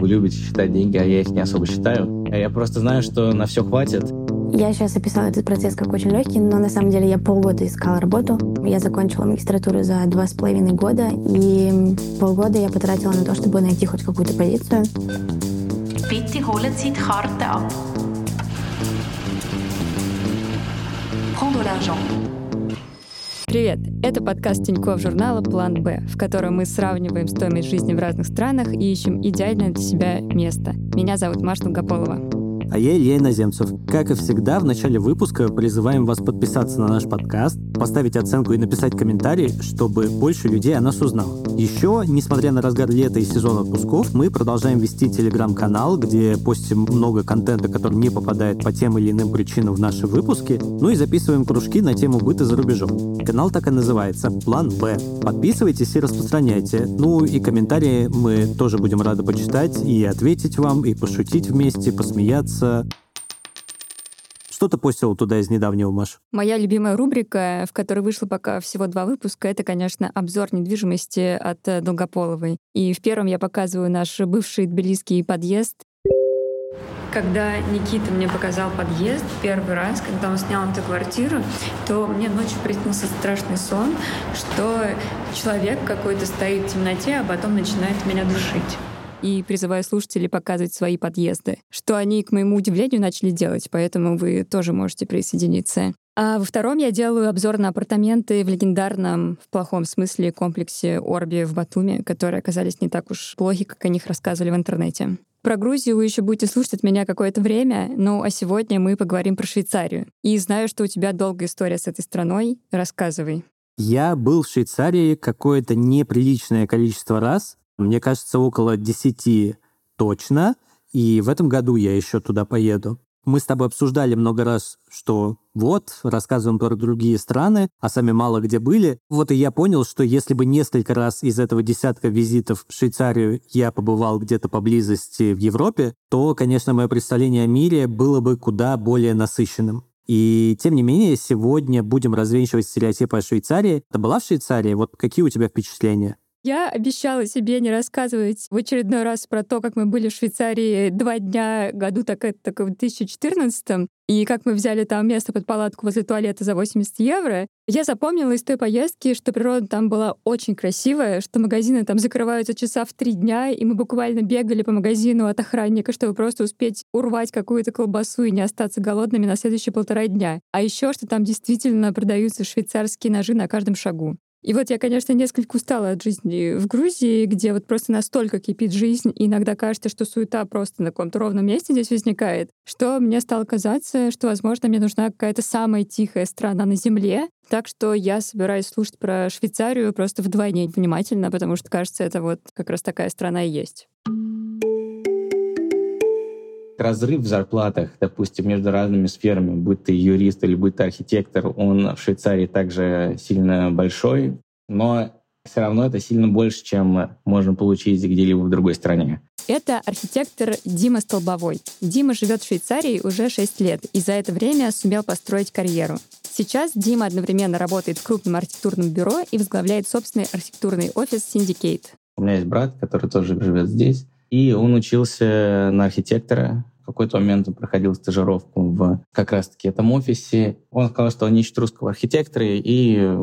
Вы любите считать деньги, а я их не особо считаю. А я просто знаю, что на все хватит. Я сейчас описала этот процесс как очень легкий, но на самом деле я полгода искала работу. Я закончила магистратуру за два с половиной года, и полгода я потратила на то, чтобы найти хоть какую-то позицию. Bitte holen Sie die Karte ab. Prendre l'argent. Привет! Это подкаст Тинькофф журнала «План Б», в котором мы сравниваем стоимость жизни в разных странах и ищем идеальное для себя место. Меня зовут Маша Долгополова. А я Илья Иноземцев. Как и всегда, в начале выпуска призываем вас подписаться на наш подкаст, поставить оценку и написать комментарий, чтобы больше людей о нас узнало. Еще, несмотря на разгар лета и сезон отпусков, мы продолжаем вести телеграм-канал, где постим много контента, который не попадает по тем или иным причинам в наши выпуски, ну и записываем кружки на тему быта за рубежом. Канал так и называется «План Б». Подписывайтесь и распространяйте. Ну и комментарии мы тоже будем рады почитать и ответить вам, и пошутить вместе, посмеяться, что ты постил туда из недавнего, Маш? Моя любимая рубрика, в которой вышло пока всего два выпуска, это, конечно, обзор недвижимости от э, Долгополовой. И в первом я показываю наш бывший тбилисский подъезд. Когда Никита мне показал подъезд первый раз, когда он снял эту квартиру, то мне ночью приснился страшный сон, что человек какой-то стоит в темноте, а потом начинает меня душить и призываю слушателей показывать свои подъезды, что они, к моему удивлению, начали делать, поэтому вы тоже можете присоединиться. А во втором я делаю обзор на апартаменты в легендарном, в плохом смысле, комплексе Орби в Батуме, которые оказались не так уж плохи, как о них рассказывали в интернете. Про Грузию вы еще будете слушать от меня какое-то время, ну а сегодня мы поговорим про Швейцарию. И знаю, что у тебя долгая история с этой страной. Рассказывай. Я был в Швейцарии какое-то неприличное количество раз, мне кажется, около 10 точно. И в этом году я еще туда поеду. Мы с тобой обсуждали много раз, что вот, рассказываем про другие страны, а сами мало где были. Вот и я понял, что если бы несколько раз из этого десятка визитов в Швейцарию я побывал где-то поблизости в Европе, то, конечно, мое представление о мире было бы куда более насыщенным. И тем не менее, сегодня будем развенчивать стереотипы о Швейцарии. Ты была в Швейцарии? Вот какие у тебя впечатления? Я обещала себе не рассказывать в очередной раз про то, как мы были в Швейцарии два дня году, так это так, в 2014 и как мы взяли там место под палатку возле туалета за 80 евро. Я запомнила из той поездки, что природа там была очень красивая, что магазины там закрываются часа в три дня, и мы буквально бегали по магазину от охранника, чтобы просто успеть урвать какую-то колбасу и не остаться голодными на следующие полтора дня. А еще, что там действительно продаются швейцарские ножи на каждом шагу. И вот я, конечно, несколько устала от жизни в Грузии, где вот просто настолько кипит жизнь, и иногда кажется, что суета просто на каком-то ровном месте здесь возникает, что мне стало казаться, что, возможно, мне нужна какая-то самая тихая страна на Земле. Так что я собираюсь слушать про Швейцарию просто вдвойне внимательно, потому что, кажется, это вот как раз такая страна и есть разрыв в зарплатах, допустим, между разными сферами, будь ты юрист или будь ты архитектор, он в Швейцарии также сильно большой, но все равно это сильно больше, чем можно получить где-либо в другой стране. Это архитектор Дима Столбовой. Дима живет в Швейцарии уже 6 лет и за это время сумел построить карьеру. Сейчас Дима одновременно работает в крупном архитектурном бюро и возглавляет собственный архитектурный офис Syndicate. У меня есть брат, который тоже живет здесь. И он учился на архитектора. В какой-то момент он проходил стажировку в как раз-таки этом офисе. Он сказал, что он ищет русского архитектора, и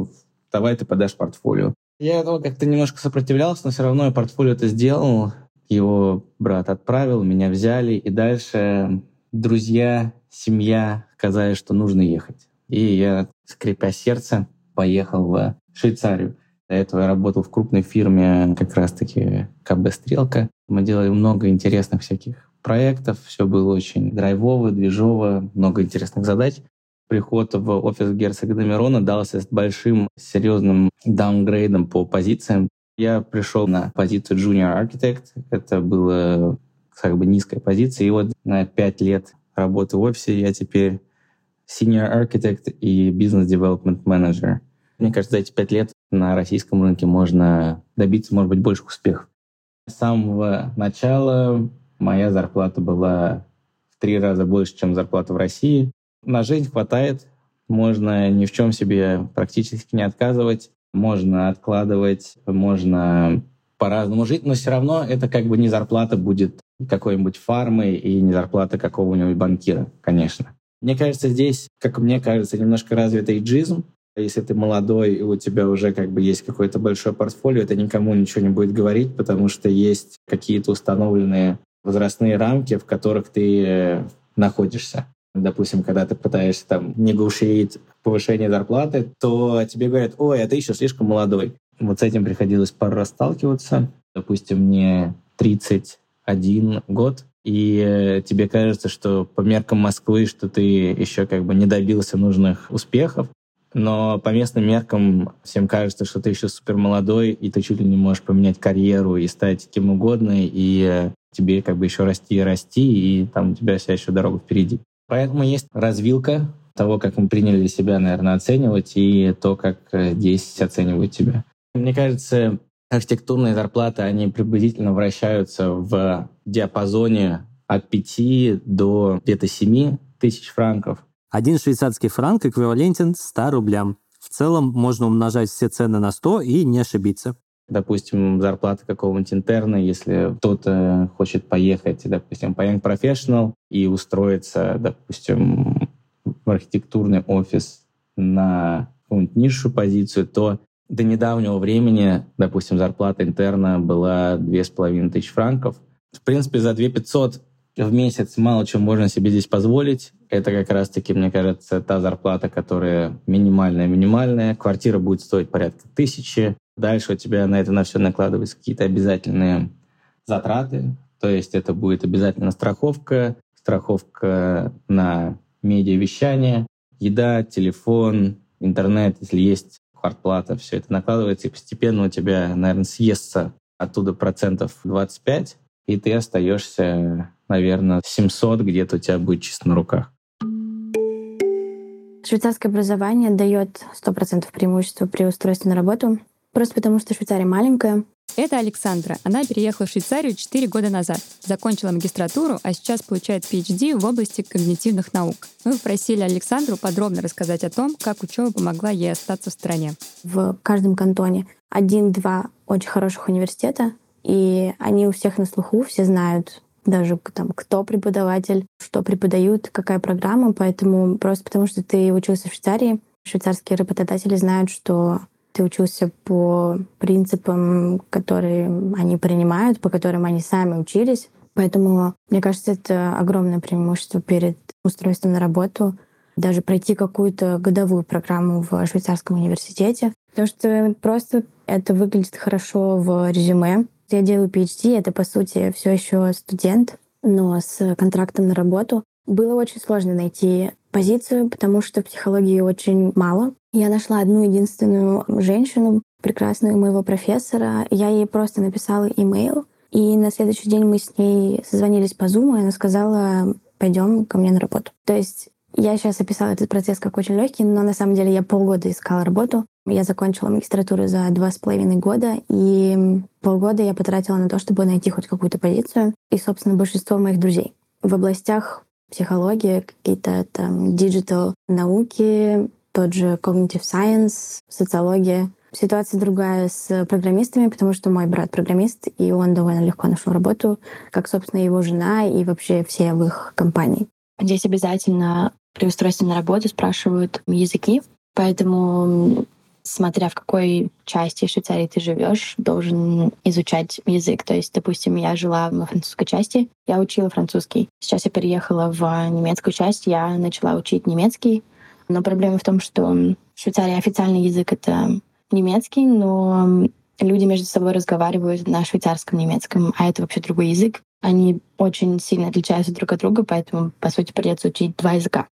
давай ты подашь портфолио. Я этого как-то немножко сопротивлялся, но все равно я портфолио это сделал. Его брат отправил, меня взяли, и дальше друзья, семья сказали, что нужно ехать. И я, скрипя сердце, поехал в Швейцарию. До этого я работал в крупной фирме, как раз-таки КБ «Стрелка». Мы делали много интересных всяких проектов, все было очень драйвово, движово, много интересных задач. Приход в офис герцога Домирона дался с большим, серьезным даунгрейдом по позициям. Я пришел на позицию Junior Architect. Это было как бы низкая позиция. И вот на пять лет работы в офисе я теперь Senior Architect и Business Development Manager. Мне кажется, за эти пять лет на российском рынке можно добиться, может быть, больше успехов. С самого начала моя зарплата была в три раза больше, чем зарплата в России. На жизнь хватает, можно ни в чем себе практически не отказывать, можно откладывать, можно по-разному жить, но все равно это как бы не зарплата будет какой-нибудь фармы и не зарплата какого-нибудь банкира, конечно. Мне кажется, здесь, как мне кажется, немножко развит эйджизм. Если ты молодой, и у тебя уже как бы есть какое-то большое портфолио, это никому ничего не будет говорить, потому что есть какие-то установленные возрастные рамки, в которых ты находишься. Допустим, когда ты пытаешься там негушить повышение зарплаты, то тебе говорят, ой, а ты еще слишком молодой. Вот с этим приходилось пару раз сталкиваться. Допустим, мне 31 год, и тебе кажется, что по меркам Москвы, что ты еще как бы не добился нужных успехов, но по местным меркам всем кажется, что ты еще супер молодой, и ты чуть ли не можешь поменять карьеру и стать кем угодно, и тебе как бы еще расти и расти, и там у тебя вся еще дорога впереди. Поэтому есть развилка того, как мы приняли себя, наверное, оценивать, и то, как э, здесь оценивают тебя. Мне кажется, архитектурные зарплаты, они приблизительно вращаются в диапазоне от 5 до где-то 7 тысяч франков. Один швейцарский франк эквивалентен 100 рублям. В целом можно умножать все цены на 100 и не ошибиться. Допустим, зарплата какого-нибудь интерна, если кто-то хочет поехать, допустим, по Young Professional и устроиться, допустим, в архитектурный офис на какую-нибудь низшую позицию, то до недавнего времени, допустим, зарплата интерна была 2500 франков. В принципе, за 2500 в месяц мало чем можно себе здесь позволить. Это как раз-таки, мне кажется, та зарплата, которая минимальная-минимальная. Квартира будет стоить порядка тысячи. Дальше у тебя на это на все накладываются какие-то обязательные затраты. То есть это будет обязательно страховка, страховка на медиавещание, еда, телефон, интернет, если есть квартплата, все это накладывается, и постепенно у тебя, наверное, съестся оттуда процентов 25, и ты остаешься, наверное, 700 где-то у тебя будет чисто на руках. Швейцарское образование дает 100% преимущества при устройстве на работу, просто потому что Швейцария маленькая, это Александра. Она переехала в Швейцарию 4 года назад. Закончила магистратуру, а сейчас получает PhD в области когнитивных наук. Мы попросили Александру подробно рассказать о том, как учеба помогла ей остаться в стране. В каждом кантоне один-два очень хороших университета, и они у всех на слуху, все знают даже там, кто преподаватель, что преподают, какая программа. Поэтому просто потому, что ты учился в Швейцарии, швейцарские работодатели знают, что ты учился по принципам, которые они принимают, по которым они сами учились. Поэтому, мне кажется, это огромное преимущество перед устройством на работу. Даже пройти какую-то годовую программу в швейцарском университете. Потому что просто это выглядит хорошо в резюме. Я делаю PhD, это, по сути, все еще студент, но с контрактом на работу. Было очень сложно найти позицию, потому что психологии очень мало. Я нашла одну единственную женщину, прекрасную моего профессора. Я ей просто написала имейл, и на следующий день мы с ней созвонились по Zoom, и она сказала, пойдем ко мне на работу. То есть я сейчас описала этот процесс как очень легкий, но на самом деле я полгода искала работу. Я закончила магистратуру за два с половиной года, и полгода я потратила на то, чтобы найти хоть какую-то позицию. И, собственно, большинство моих друзей в областях психологии, какие-то там digital науки, тот же cognitive science, социология. Ситуация другая с программистами, потому что мой брат программист, и он довольно легко нашел работу, как, собственно, его жена и вообще все в их компании. Здесь обязательно при устройстве на работу спрашивают языки, поэтому смотря в какой части Швейцарии ты живешь, должен изучать язык. То есть, допустим, я жила во французской части, я учила французский. Сейчас я переехала в немецкую часть, я начала учить немецкий. Но проблема в том, что в Швейцарии официальный язык — это немецкий, но люди между собой разговаривают на швейцарском немецком, а это вообще другой язык. Они очень сильно отличаются друг от друга, поэтому, по сути, придется учить два языка.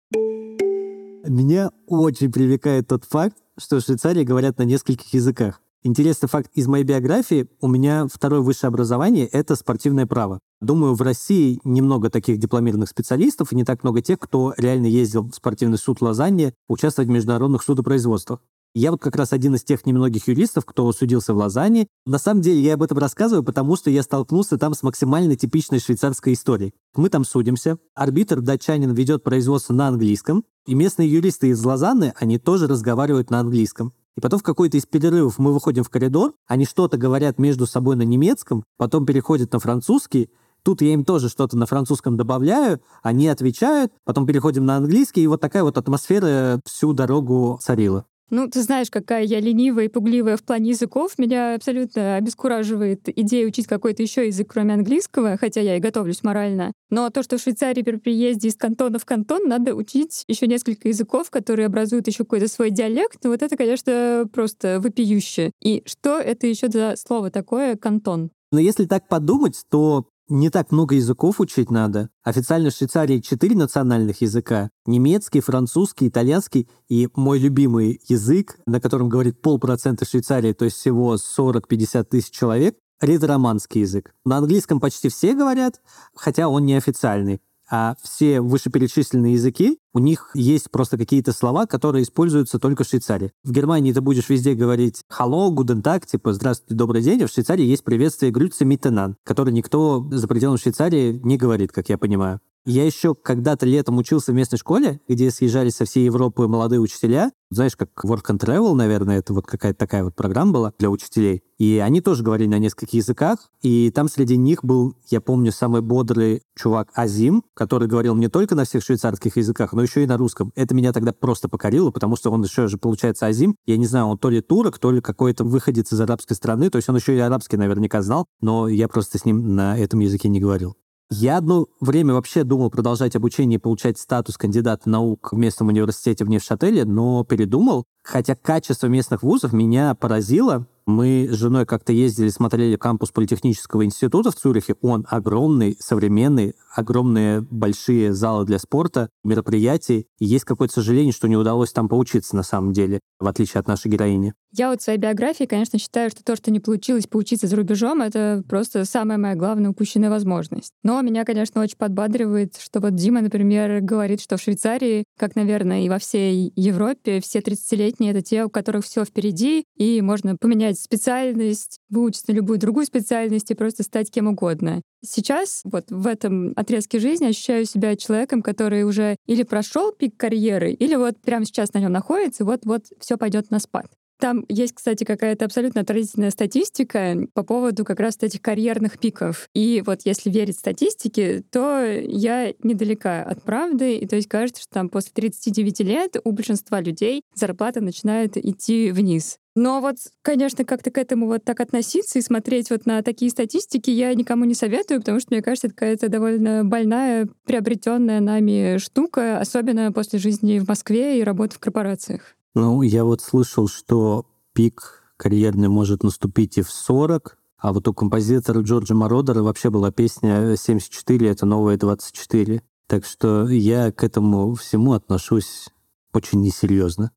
Меня очень привлекает тот факт, что в Швейцарии говорят на нескольких языках. Интересный факт из моей биографии. У меня второе высшее образование — это спортивное право. Думаю, в России немного таких дипломированных специалистов и не так много тех, кто реально ездил в спортивный суд Лозанне участвовать в международных судопроизводствах. Я вот как раз один из тех немногих юристов, кто судился в Лозанне. На самом деле я об этом рассказываю, потому что я столкнулся там с максимально типичной швейцарской историей. Мы там судимся, арбитр датчанин ведет производство на английском, и местные юристы из Лозанны, они тоже разговаривают на английском. И потом в какой-то из перерывов мы выходим в коридор, они что-то говорят между собой на немецком, потом переходят на французский, Тут я им тоже что-то на французском добавляю, они отвечают, потом переходим на английский, и вот такая вот атмосфера всю дорогу царила. Ну, ты знаешь, какая я ленивая и пугливая в плане языков. Меня абсолютно обескураживает идея учить какой-то еще язык, кроме английского, хотя я и готовлюсь морально. Но то, что в Швейцарии при приезде из кантона в кантон надо учить еще несколько языков, которые образуют еще какой-то свой диалект, вот это, конечно, просто вопиюще. И что это еще за слово такое «кантон»? Но если так подумать, то не так много языков учить надо. Официально в Швейцарии четыре национальных языка. Немецкий, французский, итальянский и мой любимый язык, на котором говорит полпроцента Швейцарии, то есть всего 40-50 тысяч человек, ретроманский язык. На английском почти все говорят, хотя он неофициальный а все вышеперечисленные языки, у них есть просто какие-то слова, которые используются только в Швейцарии. В Германии ты будешь везде говорить «hello», «guten Tag», типа «здравствуйте, добрый день», а в Швейцарии есть приветствие «grüße miteinander», который никто за пределами Швейцарии не говорит, как я понимаю. Я еще когда-то летом учился в местной школе, где съезжались со всей Европы молодые учителя. Знаешь, как Work and Travel, наверное, это вот какая-то такая вот программа была для учителей. И они тоже говорили на нескольких языках. И там среди них был, я помню, самый бодрый чувак Азим, который говорил не только на всех швейцарских языках, но еще и на русском. Это меня тогда просто покорило, потому что он еще же, получается, Азим. Я не знаю, он то ли турок, то ли какой-то выходец из арабской страны. То есть он еще и арабский наверняка знал, но я просто с ним на этом языке не говорил. Я одно время вообще думал продолжать обучение и получать статус кандидата наук в местном университете в Невшателе, но передумал. Хотя качество местных вузов меня поразило. Мы с женой как-то ездили, смотрели кампус Политехнического института в Цюрихе. Он огромный, современный, огромные большие залы для спорта, мероприятий. И есть какое-то сожаление, что не удалось там поучиться на самом деле, в отличие от нашей героини. Я вот в своей биографии, конечно, считаю, что то, что не получилось поучиться за рубежом, это просто самая моя главная упущенная возможность. Но меня, конечно, очень подбадривает, что вот Дима, например, говорит, что в Швейцарии, как, наверное, и во всей Европе, все 30-летние — это те, у которых все впереди, и можно поменять специальность, выучиться на любую другую специальность и просто стать кем угодно. Сейчас вот в этом отрезке жизни ощущаю себя человеком, который уже или прошел пик карьеры, или вот прямо сейчас на нем находится, и вот-вот все пойдет на спад. Там есть, кстати, какая-то абсолютно отразительная статистика по поводу как раз этих карьерных пиков. И вот если верить статистике, то я недалека от правды. И то есть кажется, что там после 39 лет у большинства людей зарплата начинает идти вниз. Но вот, конечно, как-то к этому вот так относиться и смотреть вот на такие статистики я никому не советую, потому что, мне кажется, это какая-то довольно больная, приобретенная нами штука, особенно после жизни в Москве и работы в корпорациях. Ну, я вот слышал, что пик карьерный может наступить и в 40, а вот у композитора Джорджа Мородера вообще была песня «74 — это новое 24». Так что я к этому всему отношусь очень несерьезно.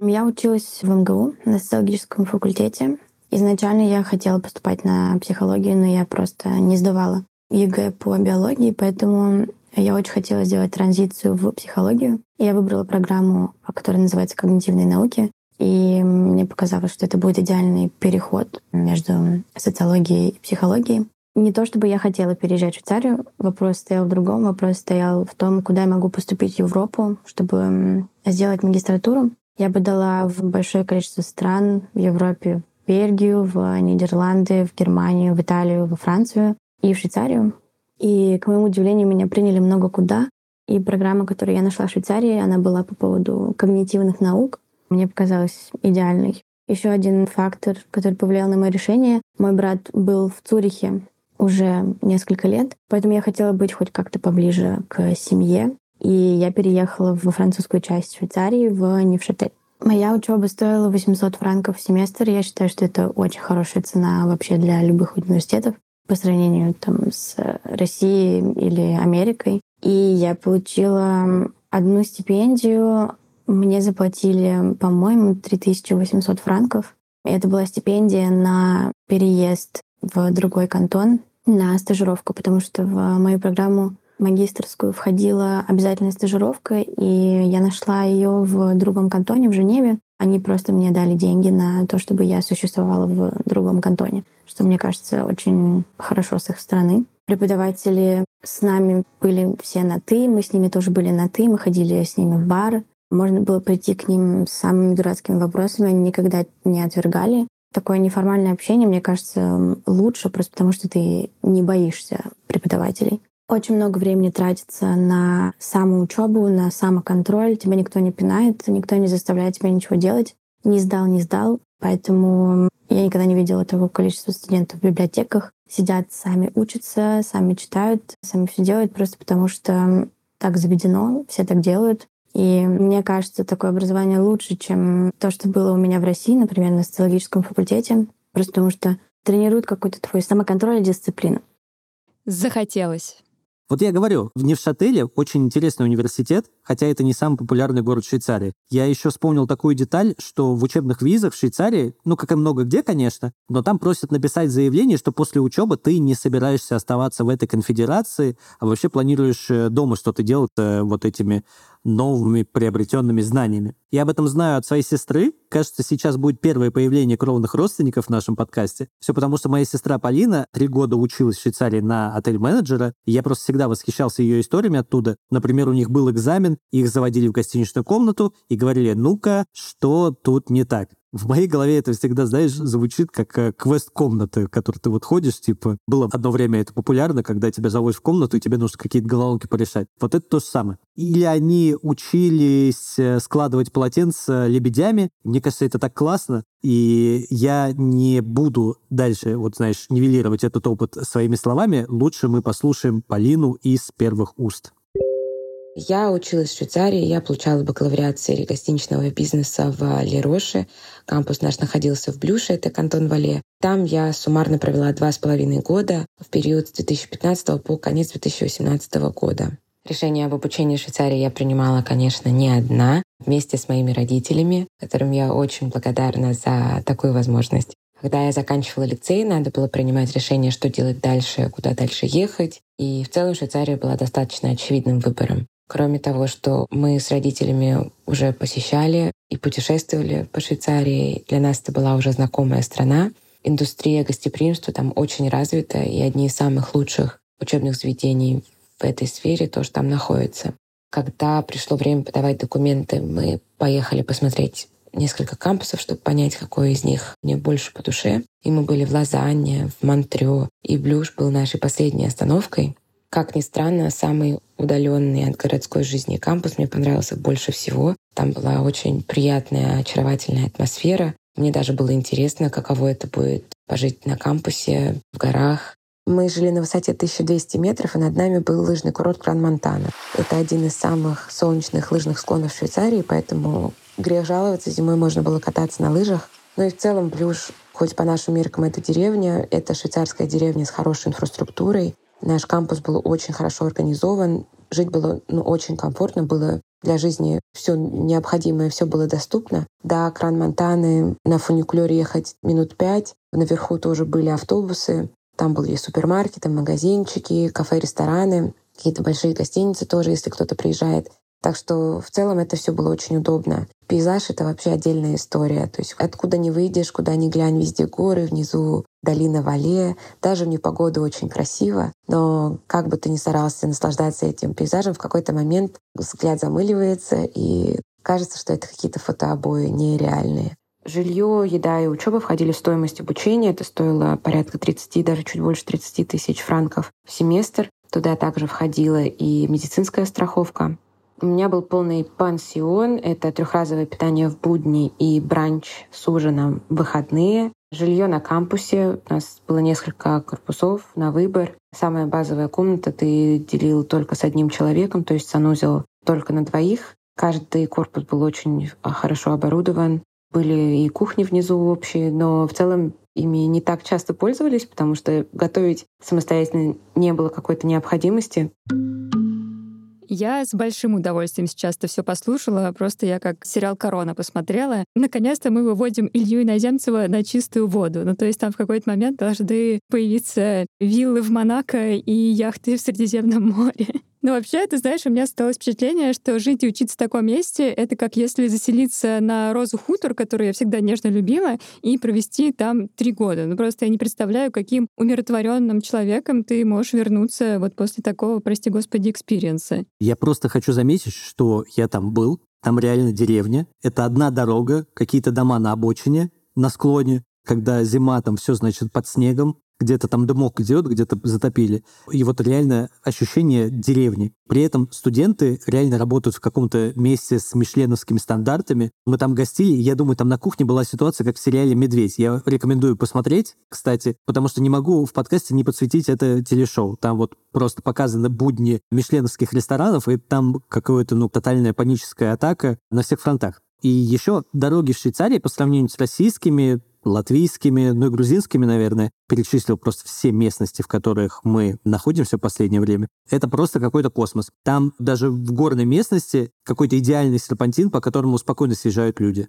Я училась в МГУ на социологическом факультете. Изначально я хотела поступать на психологию, но я просто не сдавала ЕГЭ по биологии, поэтому я очень хотела сделать транзицию в психологию. Я выбрала программу, которая называется «Когнитивные науки». И мне показалось, что это будет идеальный переход между социологией и психологией. Не то чтобы я хотела переезжать в Швейцарию, вопрос стоял в другом. Вопрос стоял в том, куда я могу поступить в Европу, чтобы сделать магистратуру. Я бы дала в большое количество стран в Европе, в Бельгию, в Нидерланды, в Германию, в Италию, во Францию и в Швейцарию. И, к моему удивлению, меня приняли много куда. И программа, которую я нашла в Швейцарии, она была по поводу когнитивных наук. Мне показалась идеальной. Еще один фактор, который повлиял на мое решение. Мой брат был в Цюрихе уже несколько лет, поэтому я хотела быть хоть как-то поближе к семье. И я переехала во французскую часть Швейцарии, в Невшатель. Моя учеба стоила 800 франков в семестр. Я считаю, что это очень хорошая цена вообще для любых университетов по сравнению там, с Россией или Америкой. И я получила одну стипендию. Мне заплатили, по-моему, 3800 франков. Это была стипендия на переезд в другой кантон на стажировку, потому что в мою программу магистрскую входила обязательная стажировка, и я нашла ее в другом кантоне, в Женеве. Они просто мне дали деньги на то, чтобы я существовала в другом кантоне, что мне кажется очень хорошо с их стороны. Преподаватели с нами были все на «ты», мы с ними тоже были на «ты», мы ходили с ними в бар. Можно было прийти к ним с самыми дурацкими вопросами, они никогда не отвергали. Такое неформальное общение, мне кажется, лучше, просто потому что ты не боишься преподавателей. Очень много времени тратится на самоучебу, на самоконтроль. Тебя никто не пинает, никто не заставляет тебя ничего делать. Не сдал, не сдал. Поэтому я никогда не видела такого количества студентов в библиотеках. Сидят, сами учатся, сами читают, сами все делают, просто потому что так заведено, все так делают. И мне кажется, такое образование лучше, чем то, что было у меня в России, например, на социологическом факультете, просто потому что тренируют какой-то твой самоконтроль и дисциплину. Захотелось. Вот я говорю, в Невшателе очень интересный университет, хотя это не самый популярный город Швейцарии. Я еще вспомнил такую деталь, что в учебных визах в Швейцарии, ну, как и много где, конечно, но там просят написать заявление, что после учебы ты не собираешься оставаться в этой конфедерации, а вообще планируешь э, дома что-то делать э, вот этими новыми приобретенными знаниями. Я об этом знаю от своей сестры. Кажется, сейчас будет первое появление кровных родственников в нашем подкасте. Все потому, что моя сестра Полина три года училась в Швейцарии на отель-менеджера, я просто всегда восхищался ее историями оттуда. Например, у них был экзамен, их заводили в гостиничную комнату и говорили, ну-ка, что тут не так? В моей голове это всегда, знаешь, звучит как э, квест комнаты, в которой ты вот ходишь, типа, было одно время это популярно, когда тебя заводят в комнату, и тебе нужно какие-то головоломки порешать. Вот это то же самое. Или они учились э, складывать полотенца лебедями. Мне кажется, это так классно. И я не буду дальше, вот знаешь, нивелировать этот опыт своими словами. Лучше мы послушаем Полину из первых уст. Я училась в Швейцарии, я получала бакалавриат сфере гостиничного бизнеса в Лероше. Кампус наш находился в Блюше, это кантон Вале. Там я суммарно провела два с половиной года в период с 2015 по конец 2018 года. Решение об обучении в Швейцарии я принимала, конечно, не одна, вместе с моими родителями, которым я очень благодарна за такую возможность. Когда я заканчивала лицей, надо было принимать решение, что делать дальше, куда дальше ехать. И в целом Швейцария была достаточно очевидным выбором. Кроме того, что мы с родителями уже посещали и путешествовали по Швейцарии, для нас это была уже знакомая страна. Индустрия гостеприимства там очень развита, и одни из самых лучших учебных заведений в этой сфере тоже там находятся. Когда пришло время подавать документы, мы поехали посмотреть несколько кампусов, чтобы понять, какой из них мне больше по душе. И мы были в Лозанне, в Монтрё, и Блюш был нашей последней остановкой. Как ни странно, самый удаленный от городской жизни кампус мне понравился больше всего. Там была очень приятная, очаровательная атмосфера. Мне даже было интересно, каково это будет пожить на кампусе, в горах. Мы жили на высоте 1200 метров, и над нами был лыжный курорт Кран-Монтана. Это один из самых солнечных лыжных склонов Швейцарии, поэтому грех жаловаться, зимой можно было кататься на лыжах. Ну и в целом Блюш, хоть по нашим меркам это деревня, это швейцарская деревня с хорошей инфраструктурой, Наш кампус был очень хорошо организован, жить было ну, очень комфортно, было для жизни все необходимое, все было доступно. До кран Монтаны на фуникулере ехать минут пять. Наверху тоже были автобусы. Там были супермаркеты, магазинчики, кафе, рестораны, какие-то большие гостиницы тоже, если кто-то приезжает. Так что в целом это все было очень удобно. Пейзаж — это вообще отдельная история. То есть откуда не выйдешь, куда ни глянь, везде горы, внизу долина Вале. Даже в непогоду очень красиво. Но как бы ты ни старался наслаждаться этим пейзажем, в какой-то момент взгляд замыливается, и кажется, что это какие-то фотообои нереальные. Жилье, еда и учеба входили в стоимость обучения. Это стоило порядка 30, даже чуть больше 30 тысяч франков в семестр. Туда также входила и медицинская страховка. У меня был полный пансион. Это трехразовое питание в будни и бранч с ужином в выходные. Жилье на кампусе. У нас было несколько корпусов на выбор. Самая базовая комната ты делил только с одним человеком, то есть санузел только на двоих. Каждый корпус был очень а, хорошо оборудован. Были и кухни внизу общие, но в целом ими не так часто пользовались, потому что готовить самостоятельно не было какой-то необходимости. Я с большим удовольствием сейчас это все послушала. Просто я как сериал «Корона» посмотрела. Наконец-то мы выводим Илью Иноземцева на чистую воду. Ну, то есть там в какой-то момент должны появиться виллы в Монако и яхты в Средиземном море. Ну, вообще, ты знаешь, у меня осталось впечатление, что жить и учиться в таком месте — это как если заселиться на Розу Хутор, которую я всегда нежно любила, и провести там три года. Ну, просто я не представляю, каким умиротворенным человеком ты можешь вернуться вот после такого, прости господи, experience 'а. Я просто хочу заметить, что я там был, там реально деревня, это одна дорога, какие-то дома на обочине, на склоне, когда зима, там все, значит, под снегом, где-то там дымок идет, где-то затопили. И вот реально ощущение деревни. При этом студенты реально работают в каком-то месте с мишленовскими стандартами. Мы там гостили, и я думаю, там на кухне была ситуация, как в сериале «Медведь». Я рекомендую посмотреть, кстати, потому что не могу в подкасте не подсветить это телешоу. Там вот просто показаны будни мишленовских ресторанов, и там какая-то, ну, тотальная паническая атака на всех фронтах. И еще дороги в Швейцарии по сравнению с российскими латвийскими, ну и грузинскими, наверное, перечислил просто все местности, в которых мы находимся в последнее время. Это просто какой-то космос. Там даже в горной местности какой-то идеальный серпантин, по которому спокойно съезжают люди.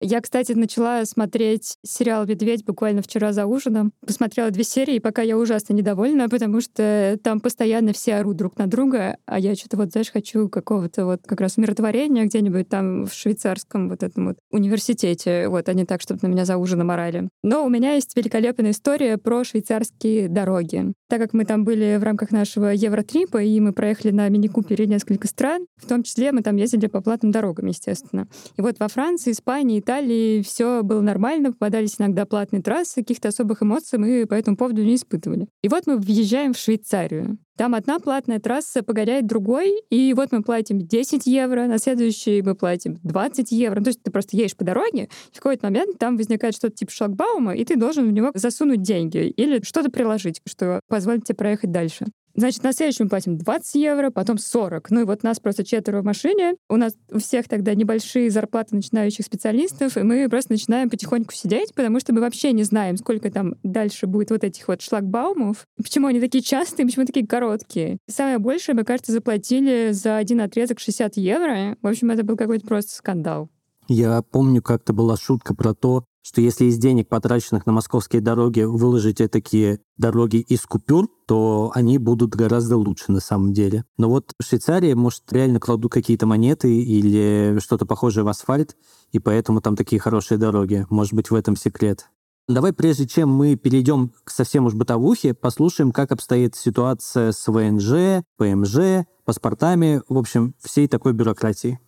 Я, кстати, начала смотреть сериал «Медведь» буквально вчера за ужином. Посмотрела две серии, пока я ужасно недовольна, потому что там постоянно все орут друг на друга, а я что-то вот, знаешь, хочу какого-то вот как раз умиротворения где-нибудь там в швейцарском вот этом вот университете, вот, а не так, чтобы на меня за ужином орали. Но у меня есть великолепная история про швейцарские дороги. Так как мы там были в рамках нашего Евротрипа, и мы проехали на мини-купере несколько стран, в том числе мы там ездили по платным дорогам, естественно. И вот во Франции, Испании, Италии все было нормально, попадались иногда платные трассы, каких-то особых эмоций мы по этому поводу не испытывали. И вот мы въезжаем в Швейцарию. Там одна платная трасса погоряет другой, и вот мы платим 10 евро, на следующий мы платим 20 евро. Ну, то есть ты просто едешь по дороге, и в какой-то момент там возникает что-то типа шлагбаума, и ты должен в него засунуть деньги или что-то приложить, что позволит тебе проехать дальше. Значит, на следующем платим 20 евро, потом 40. Ну и вот нас просто четверо в машине. У нас у всех тогда небольшие зарплаты начинающих специалистов, и мы просто начинаем потихоньку сидеть, потому что мы вообще не знаем, сколько там дальше будет вот этих вот шлагбаумов, почему они такие частые, почему такие короткие. Самое большее, мы, кажется, заплатили за один отрезок 60 евро. В общем, это был какой-то просто скандал. Я помню, как-то была шутка про то, что если из денег, потраченных на московские дороги, выложить такие дороги из купюр, то они будут гораздо лучше на самом деле. Но вот в Швейцарии, может, реально кладут какие-то монеты или что-то похожее в асфальт, и поэтому там такие хорошие дороги. Может быть, в этом секрет. Давай, прежде чем мы перейдем к совсем уж бытовухе, послушаем, как обстоит ситуация с ВНЖ, ПМЖ, паспортами, в общем, всей такой бюрократией.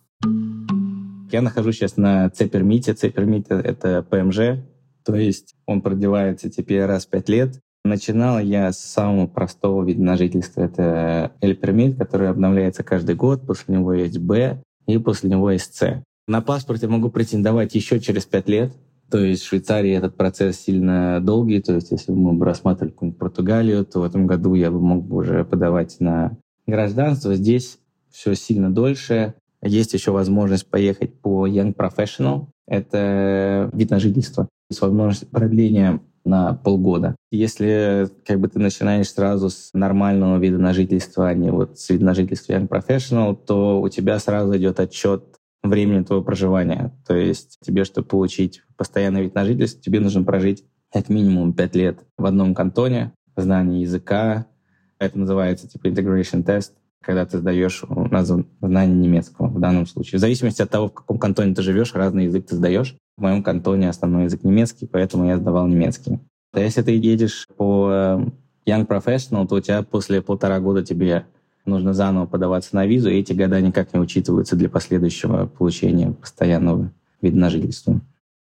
Я нахожусь сейчас на C-пермите. C-пермит — это ПМЖ, то есть он продлевается теперь раз в пять лет. Начинал я с самого простого вида на жительство. Это L-пермит, который обновляется каждый год. После него есть B, и после него есть C. На паспорт я могу претендовать еще через пять лет. То есть в Швейцарии этот процесс сильно долгий. То есть если бы мы бы рассматривали какую-нибудь Португалию, то в этом году я бы мог бы уже подавать на гражданство. Здесь все сильно дольше. Есть еще возможность поехать по Young Professional. Это вид на жительство с возможностью продления на полгода. Если как бы ты начинаешь сразу с нормального вида на жительство, а не вот с вида на жительство Young Professional, то у тебя сразу идет отчет времени твоего проживания. То есть тебе, чтобы получить постоянный вид на жительство, тебе нужно прожить как минимум 5 лет в одном кантоне, знание языка, это называется типа integration test, когда ты сдаешь знание немецкого в данном случае. В зависимости от того, в каком кантоне ты живешь, разный язык ты сдаешь. В моем кантоне основной язык немецкий, поэтому я сдавал немецкий. А если ты едешь по э, Young Professional, то у тебя после полтора года тебе нужно заново подаваться на визу, и эти года никак не учитываются для последующего получения постоянного вида на жительство.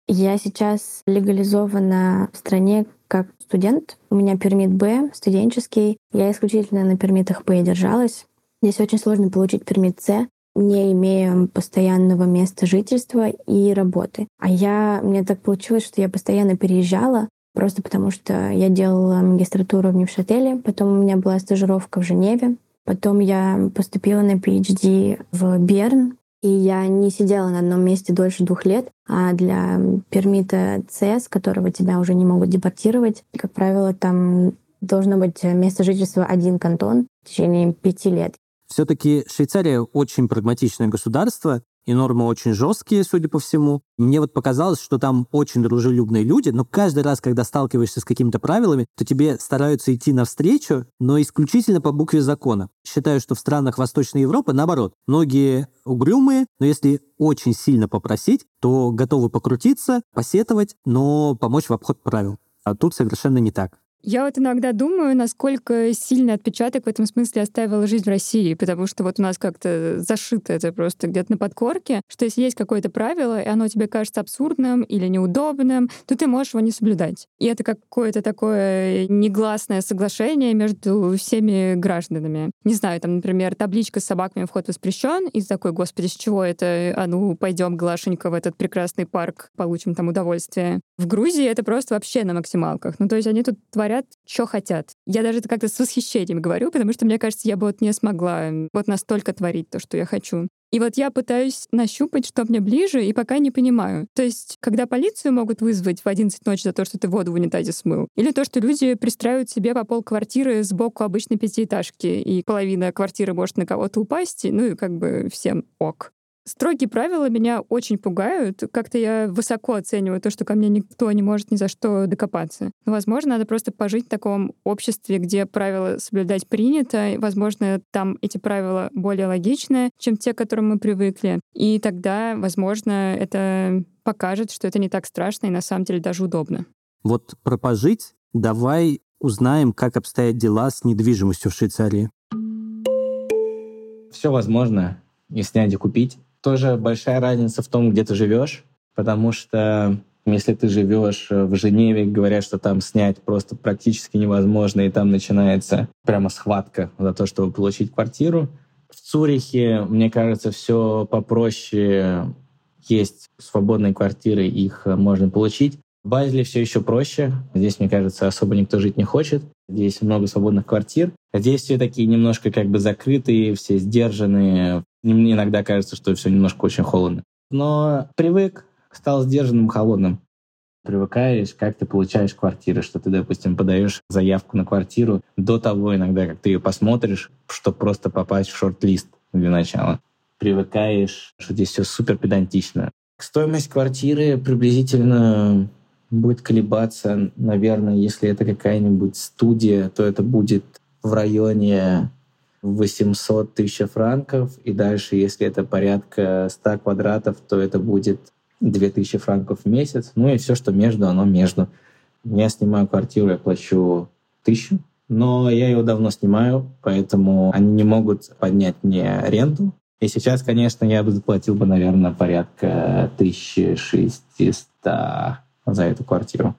Я сейчас легализована в стране как студент. У меня пермит Б, студенческий. Я исключительно на пермитах Б держалась. Здесь очень сложно получить пермит С, не имея постоянного места жительства и работы. А я, мне так получилось, что я постоянно переезжала, просто потому что я делала магистратуру в Невшателе, потом у меня была стажировка в Женеве, потом я поступила на PhD в Берн, и я не сидела на одном месте дольше двух лет, а для пермита С, с которого тебя уже не могут депортировать, как правило, там должно быть место жительства один кантон в течение пяти лет. Все-таки Швейцария очень прагматичное государство, и нормы очень жесткие, судя по всему. Мне вот показалось, что там очень дружелюбные люди, но каждый раз, когда сталкиваешься с какими-то правилами, то тебе стараются идти навстречу, но исключительно по букве закона. Считаю, что в странах Восточной Европы наоборот. Многие угрюмые, но если очень сильно попросить, то готовы покрутиться, посетовать, но помочь в обход правил. А тут совершенно не так. Я вот иногда думаю, насколько сильный отпечаток в этом смысле оставила жизнь в России, потому что вот у нас как-то зашито это просто где-то на подкорке, что если есть какое-то правило, и оно тебе кажется абсурдным или неудобным, то ты можешь его не соблюдать. И это какое-то такое негласное соглашение между всеми гражданами. Не знаю, там, например, табличка с собаками вход воспрещен, и такой, господи, с чего это? А ну, пойдем, Глашенька, в этот прекрасный парк, получим там удовольствие. В Грузии это просто вообще на максималках. Ну, то есть они тут творят творят, что хотят. Я даже это как-то с восхищением говорю, потому что, мне кажется, я бы вот не смогла вот настолько творить то, что я хочу. И вот я пытаюсь нащупать, что мне ближе, и пока не понимаю. То есть, когда полицию могут вызвать в 11 ночи за то, что ты воду в унитазе смыл, или то, что люди пристраивают себе по пол квартиры сбоку обычной пятиэтажки, и половина квартиры может на кого-то упасть, ну и как бы всем ок. Строгие правила меня очень пугают. Как-то я высоко оцениваю то, что ко мне никто не может ни за что докопаться. Но, возможно, надо просто пожить в таком обществе, где правила соблюдать принято. Возможно, там эти правила более логичны, чем те, к которым мы привыкли. И тогда, возможно, это покажет, что это не так страшно и на самом деле даже удобно. Вот про пожить давай узнаем, как обстоят дела с недвижимостью в Швейцарии. Все возможно и снять и купить тоже большая разница в том, где ты живешь, потому что если ты живешь в Женеве, говорят, что там снять просто практически невозможно, и там начинается прямо схватка за то, чтобы получить квартиру. В Цюрихе, мне кажется, все попроще. Есть свободные квартиры, их можно получить. В Базеле все еще проще. Здесь, мне кажется, особо никто жить не хочет. Здесь много свободных квартир. Здесь все такие немножко как бы закрытые, все сдержанные. Мне иногда кажется, что все немножко очень холодно. Но привык, стал сдержанным, холодным. Привыкаешь, как ты получаешь квартиру, что ты, допустим, подаешь заявку на квартиру до того иногда, как ты ее посмотришь, чтобы просто попасть в шорт-лист для начала. Привыкаешь, что здесь все супер педантично. Стоимость квартиры приблизительно будет колебаться, наверное, если это какая-нибудь студия, то это будет в районе 800 тысяч франков, и дальше, если это порядка 100 квадратов, то это будет 2000 франков в месяц. Ну и все, что между, оно между. Я снимаю квартиру, я плачу тысячу, но я ее давно снимаю, поэтому они не могут поднять мне аренду. И сейчас, конечно, я бы заплатил бы, наверное, порядка 1600 за эту квартиру.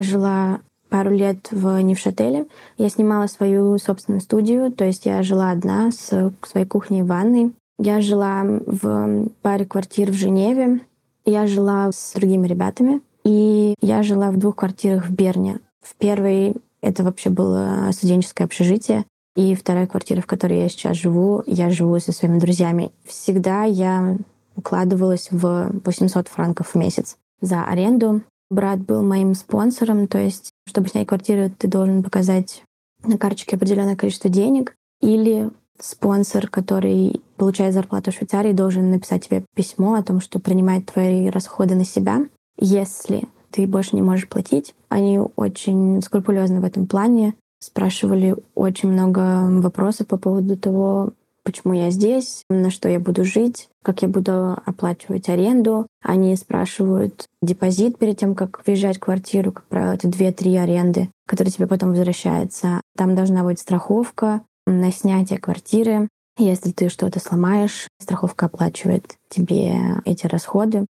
Жила пару лет в Невшателе. Я снимала свою собственную студию, то есть я жила одна с своей кухней и ванной. Я жила в паре квартир в Женеве. Я жила с другими ребятами. И я жила в двух квартирах в Берне. В первой это вообще было студенческое общежитие. И вторая квартира, в которой я сейчас живу, я живу со своими друзьями. Всегда я укладывалась в 800 франков в месяц за аренду. Брат был моим спонсором, то есть, чтобы снять квартиру, ты должен показать на карточке определенное количество денег, или спонсор, который получает зарплату в Швейцарии, должен написать тебе письмо о том, что принимает твои расходы на себя. Если ты больше не можешь платить, они очень скрупулезны в этом плане, спрашивали очень много вопросов по поводу того, почему я здесь, на что я буду жить, как я буду оплачивать аренду. Они спрашивают депозит перед тем, как въезжать в квартиру. Как правило, это 2-3 аренды, которые тебе потом возвращаются. Там должна быть страховка на снятие квартиры. Если ты что-то сломаешь, страховка оплачивает тебе эти расходы.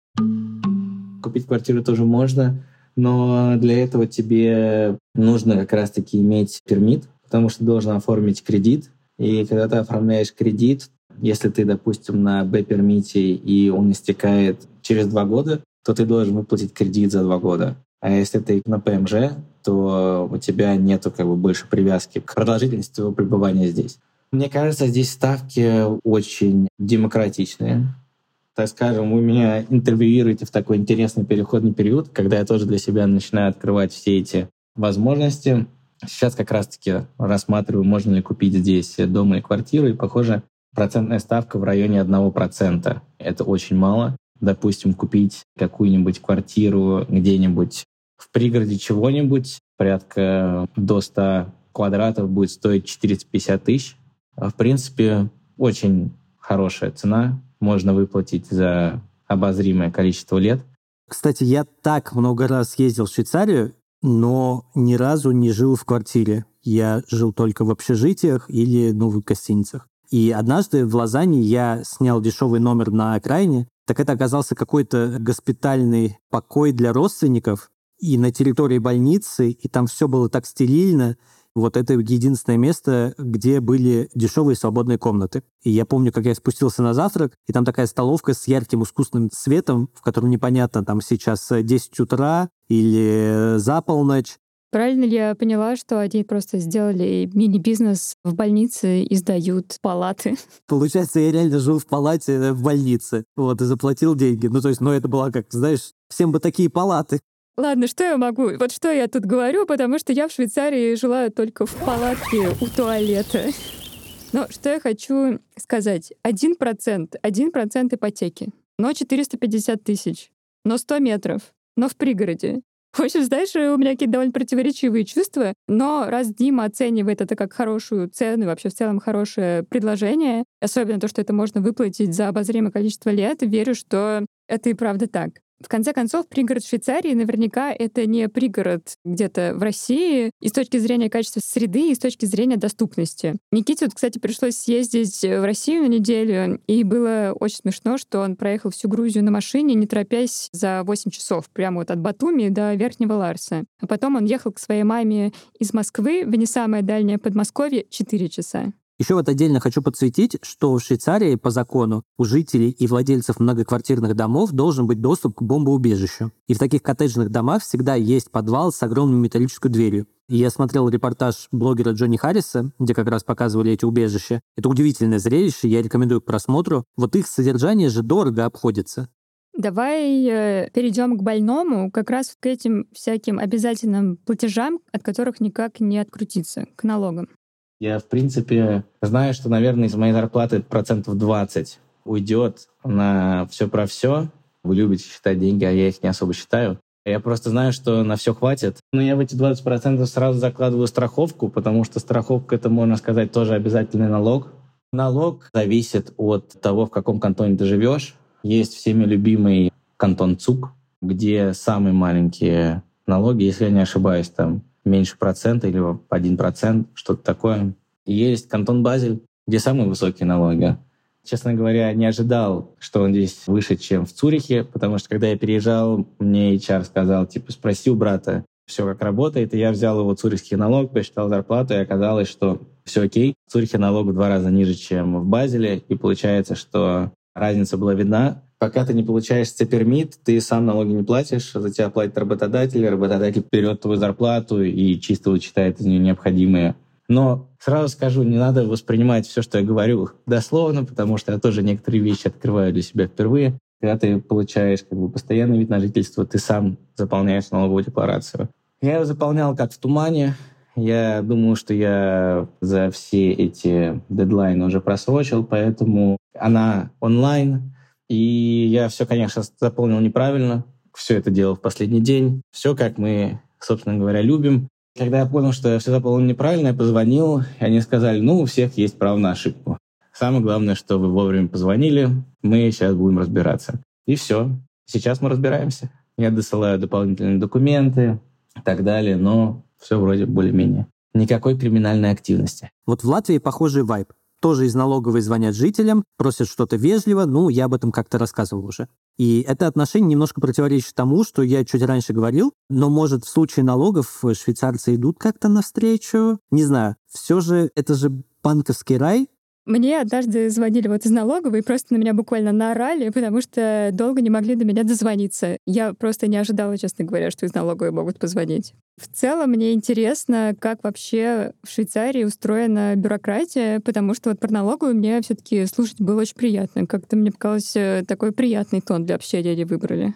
Купить квартиру тоже можно, но для этого тебе нужно как раз-таки иметь пермит, потому что должен оформить кредит, и когда ты оформляешь кредит, если ты, допустим, на Б-пермите и он истекает через два года, то ты должен выплатить кредит за два года. А если ты на ПМЖ, то у тебя нету как бы больше привязки к продолжительности твоего пребывания здесь. Мне кажется, здесь ставки очень демократичные. Так скажем, вы меня интервьюируете в такой интересный переходный период, когда я тоже для себя начинаю открывать все эти возможности. Сейчас как раз-таки рассматриваю, можно ли купить здесь дом или квартиру, и, похоже, процентная ставка в районе 1%. Это очень мало. Допустим, купить какую-нибудь квартиру где-нибудь в пригороде чего-нибудь, порядка до 100 квадратов будет стоить 450 тысяч. А, в принципе, очень хорошая цена. Можно выплатить за обозримое количество лет. Кстати, я так много раз ездил в Швейцарию, но ни разу не жил в квартире. Я жил только в общежитиях или ну, в гостиницах. И однажды в Лозанне я снял дешевый номер на окраине, так это оказался какой-то госпитальный покой для родственников, и на территории больницы, и там все было так стерильно, вот это единственное место, где были дешевые свободные комнаты. И я помню, как я спустился на завтрак, и там такая столовка с ярким искусственным светом, в котором непонятно, там сейчас 10 утра или за полночь. Правильно ли я поняла, что они просто сделали мини-бизнес в больнице и сдают палаты? Получается, я реально жил в палате э, в больнице, вот, и заплатил деньги. Ну, то есть, ну, это была, как, знаешь, всем бы такие палаты. Ладно, что я могу? Вот что я тут говорю, потому что я в Швейцарии жила только в палатке у туалета. Но что я хочу сказать? Один процент, один процент ипотеки, но 450 тысяч, но 100 метров, но в пригороде. В общем, знаешь, у меня какие-то довольно противоречивые чувства, но раз Дима оценивает это как хорошую цену, вообще в целом хорошее предложение, особенно то, что это можно выплатить за обозримое количество лет, верю, что это и правда так. В конце концов, пригород Швейцарии наверняка это не пригород где-то в России и с точки зрения качества среды, и с точки зрения доступности. Никите, вот, кстати, пришлось съездить в Россию на неделю, и было очень смешно, что он проехал всю Грузию на машине, не торопясь за 8 часов, прямо вот от Батуми до Верхнего Ларса. А потом он ехал к своей маме из Москвы в не самое дальнее Подмосковье 4 часа. Еще вот отдельно хочу подсветить, что в Швейцарии по закону у жителей и владельцев многоквартирных домов должен быть доступ к бомбоубежищу. И в таких коттеджных домах всегда есть подвал с огромной металлической дверью. Я смотрел репортаж блогера Джонни Харриса, где как раз показывали эти убежища. Это удивительное зрелище, я рекомендую к просмотру. Вот их содержание же дорого обходится. Давай э, перейдем к больному, как раз к этим всяким обязательным платежам, от которых никак не открутиться, к налогам. Я, в принципе, знаю, что, наверное, из моей зарплаты процентов 20 уйдет на все про все. Вы любите считать деньги, а я их не особо считаю. Я просто знаю, что на все хватит. Но я в эти 20% сразу закладываю страховку, потому что страховка — это, можно сказать, тоже обязательный налог. Налог зависит от того, в каком кантоне ты живешь. Есть всеми любимый кантон ЦУК, где самые маленькие налоги, если я не ошибаюсь, там меньше процента или один процент, что-то такое. Есть кантон Базель, где самые высокие налоги. Честно говоря, не ожидал, что он здесь выше, чем в Цюрихе, потому что когда я переезжал, мне HR сказал, типа, спроси у брата, все как работает, и я взял его цюрихский налог, посчитал зарплату, и оказалось, что все окей. В Цюрихе налог в два раза ниже, чем в Базеле, и получается, что разница была видна. Пока ты не получаешь цепермит, ты сам налоги не платишь, за тебя платит работодатель, работодатель берет твою зарплату и чисто вычитает из нее необходимые. Но сразу скажу, не надо воспринимать все, что я говорю, дословно, потому что я тоже некоторые вещи открываю для себя впервые. Когда ты получаешь как бы, постоянный вид на жительство, ты сам заполняешь налоговую декларацию. Я ее заполнял как в тумане. Я думаю, что я за все эти дедлайны уже просрочил, поэтому она онлайн, и я все, конечно, заполнил неправильно. Все это делал в последний день. Все, как мы, собственно говоря, любим. Когда я понял, что я все заполнил неправильно, я позвонил, и они сказали, ну, у всех есть право на ошибку. Самое главное, что вы вовремя позвонили, мы сейчас будем разбираться. И все. Сейчас мы разбираемся. Я досылаю дополнительные документы и так далее, но все вроде более-менее. Никакой криминальной активности. Вот в Латвии похожий вайб тоже из налоговой звонят жителям, просят что-то вежливо, ну, я об этом как-то рассказывал уже. И это отношение немножко противоречит тому, что я чуть раньше говорил, но, может, в случае налогов швейцарцы идут как-то навстречу? Не знаю. Все же это же банковский рай, мне однажды звонили вот из налоговой и просто на меня буквально наорали, потому что долго не могли до меня дозвониться. Я просто не ожидала, честно говоря, что из налоговой могут позвонить. В целом мне интересно, как вообще в Швейцарии устроена бюрократия, потому что вот про налоговую мне все таки слушать было очень приятно. Как-то мне показалось, э, такой приятный тон для общения они выбрали.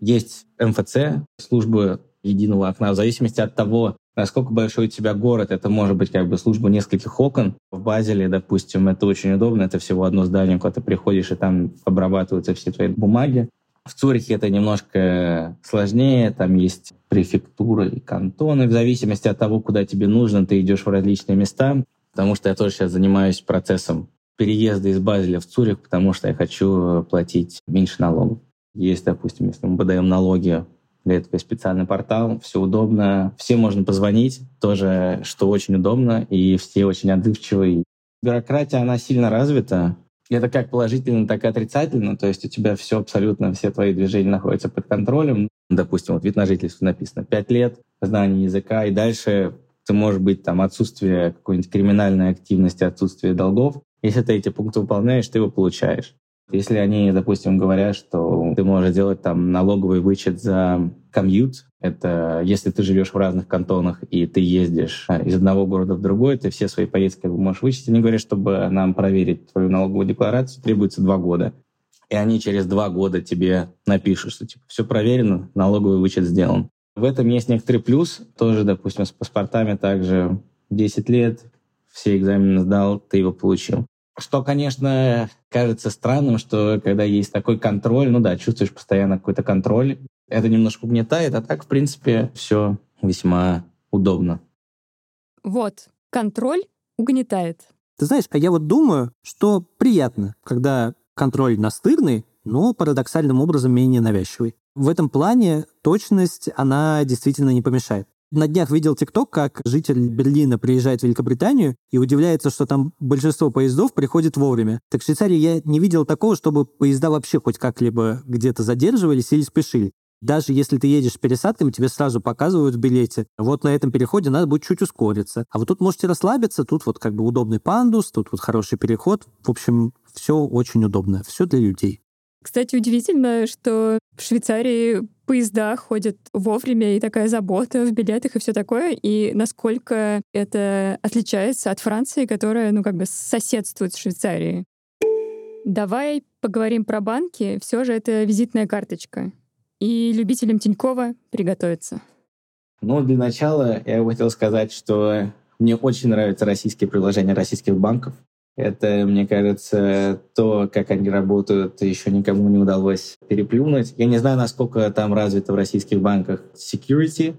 Есть МФЦ, служба единого окна, в зависимости от того, насколько большой у тебя город. Это может быть как бы служба нескольких окон. В Базеле, допустим, это очень удобно. Это всего одно здание, куда ты приходишь, и там обрабатываются все твои бумаги. В Цюрихе это немножко сложнее, там есть префектура и кантоны. В зависимости от того, куда тебе нужно, ты идешь в различные места. Потому что я тоже сейчас занимаюсь процессом переезда из Базеля в Цюрих, потому что я хочу платить меньше налогов. Есть, допустим, если мы подаем налоги Для этого есть специальный портал, все удобно. Всем можно позвонить, тоже, что очень удобно, и все очень отзывчивые. Бюрократия, она сильно развита, это как положительно, так и отрицательно. То есть у тебя все абсолютно, все твои движения находятся под контролем. Допустим, вот вид на жительство написано 5 лет, знание языка, и дальше ты можешь быть там отсутствие какой-нибудь криминальной активности, отсутствие долгов. Если ты эти пункты выполняешь, ты его получаешь. Если они, допустим, говорят, что ты можешь делать там налоговый вычет за комьют, это если ты живешь в разных кантонах и ты ездишь а, из одного города в другой, ты все свои поездки можешь вычесть. Они говорят, чтобы нам проверить твою налоговую декларацию, требуется два года. И они через два года тебе напишут, что типа все проверено, налоговый вычет сделан. В этом есть некоторый плюс. Тоже, допустим, с паспортами также 10 лет, все экзамены сдал, ты его получил. Что, конечно, кажется странным, что когда есть такой контроль, ну да, чувствуешь постоянно какой-то контроль, это немножко угнетает, а так, в принципе, все весьма удобно. Вот, контроль угнетает. Ты знаешь, а я вот думаю, что приятно, когда контроль настырный, но парадоксальным образом менее навязчивый. В этом плане точность, она действительно не помешает. На днях видел ТикТок, как житель Берлина приезжает в Великобританию и удивляется, что там большинство поездов приходит вовремя. Так в Швейцарии я не видел такого, чтобы поезда вообще хоть как-либо где-то задерживались или спешили. Даже если ты едешь с пересадками, тебе сразу показывают в билете. Вот на этом переходе надо будет чуть ускориться. А вот тут можете расслабиться, тут вот как бы удобный пандус, тут вот хороший переход. В общем, все очень удобно, все для людей. Кстати, удивительно, что в Швейцарии поезда ходят вовремя, и такая забота в билетах и все такое, и насколько это отличается от Франции, которая, ну, как бы соседствует с Швейцарией. Давай поговорим про банки. Все же это визитная карточка. И любителям Тинькова приготовиться. Ну, для начала я бы хотел сказать, что мне очень нравятся российские приложения российских банков. Это, мне кажется, то, как они работают, еще никому не удалось переплюнуть. Я не знаю, насколько там развито в российских банках security,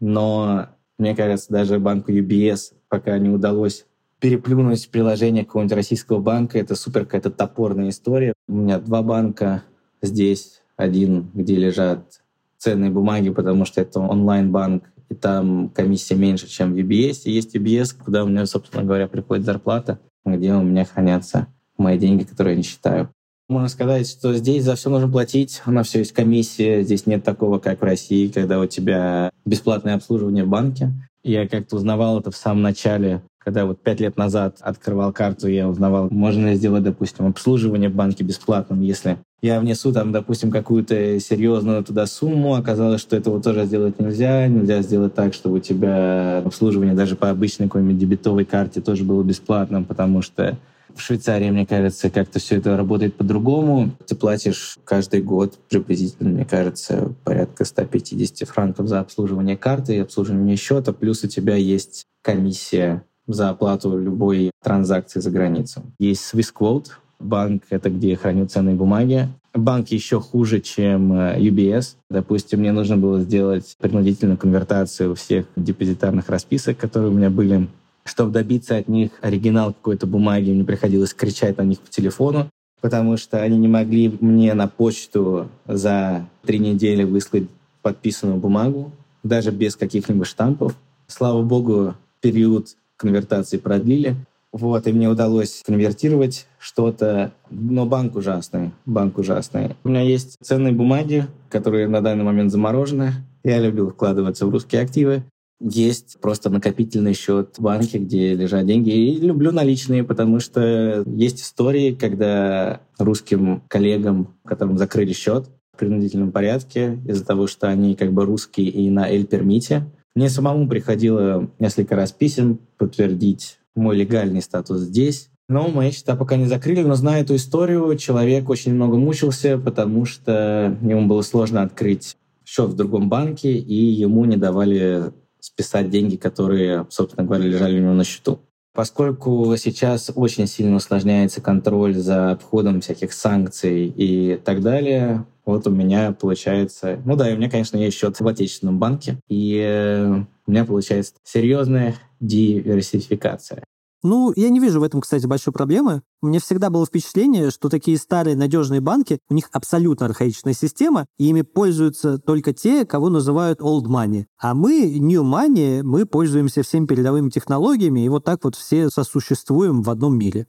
но мне кажется, даже банку UBS пока не удалось переплюнуть приложение какого-нибудь российского банка. Это супер какая-то топорная история. У меня два банка здесь. Один, где лежат ценные бумаги, потому что это онлайн-банк, и там комиссия меньше, чем в UBS. И есть UBS, куда у меня, собственно говоря, приходит зарплата где у меня хранятся мои деньги, которые я не считаю. Можно сказать, что здесь за все нужно платить, на все есть комиссия, здесь нет такого, как в России, когда у тебя бесплатное обслуживание в банке. Я как-то узнавал это в самом начале, когда вот пять лет назад открывал карту, я узнавал, можно ли сделать, допустим, обслуживание в банке бесплатным, если я внесу там, допустим, какую-то серьезную туда сумму, оказалось, что этого тоже сделать нельзя. Нельзя сделать так, чтобы у тебя обслуживание даже по обычной какой-нибудь дебетовой карте тоже было бесплатным, потому что в Швейцарии, мне кажется, как-то все это работает по-другому. Ты платишь каждый год приблизительно, мне кажется, порядка 150 франков за обслуживание карты и обслуживание счета, плюс у тебя есть комиссия за оплату любой транзакции за границу. Есть SwissQuote, банк — это где храню ценные бумаги. Банк еще хуже, чем э, UBS. Допустим, мне нужно было сделать принудительную конвертацию всех депозитарных расписок, которые у меня были. Чтобы добиться от них оригинал какой-то бумаги, мне приходилось кричать на них по телефону, потому что они не могли мне на почту за три недели выслать подписанную бумагу, даже без каких-либо штампов. Слава богу, период конвертации продлили. Вот, и мне удалось конвертировать что-то, но банк ужасный, банк ужасный. У меня есть ценные бумаги, которые на данный момент заморожены. Я люблю вкладываться в русские активы. Есть просто накопительный счет в банке, где лежат деньги. И люблю наличные, потому что есть истории, когда русским коллегам, которым закрыли счет в принудительном порядке, из-за того, что они как бы русские и на Эль-пермите, мне самому приходило несколько раз писем подтвердить мой легальный статус здесь. Но мои счета пока не закрыли, но зная эту историю, человек очень много мучился, потому что ему было сложно открыть счет в другом банке, и ему не давали списать деньги, которые, собственно говоря, лежали у него на счету. Поскольку сейчас очень сильно усложняется контроль за обходом всяких санкций и так далее, вот у меня получается... Ну да, и у меня, конечно, есть счет в отечественном банке, и э, у меня получается серьезная диверсификация. Ну, я не вижу в этом, кстати, большой проблемы. Меня всегда было впечатление, что такие старые надежные банки, у них абсолютно архаичная система, и ими пользуются только те, кого называют old money. А мы, new money, мы пользуемся всеми передовыми технологиями, и вот так вот все сосуществуем в одном мире.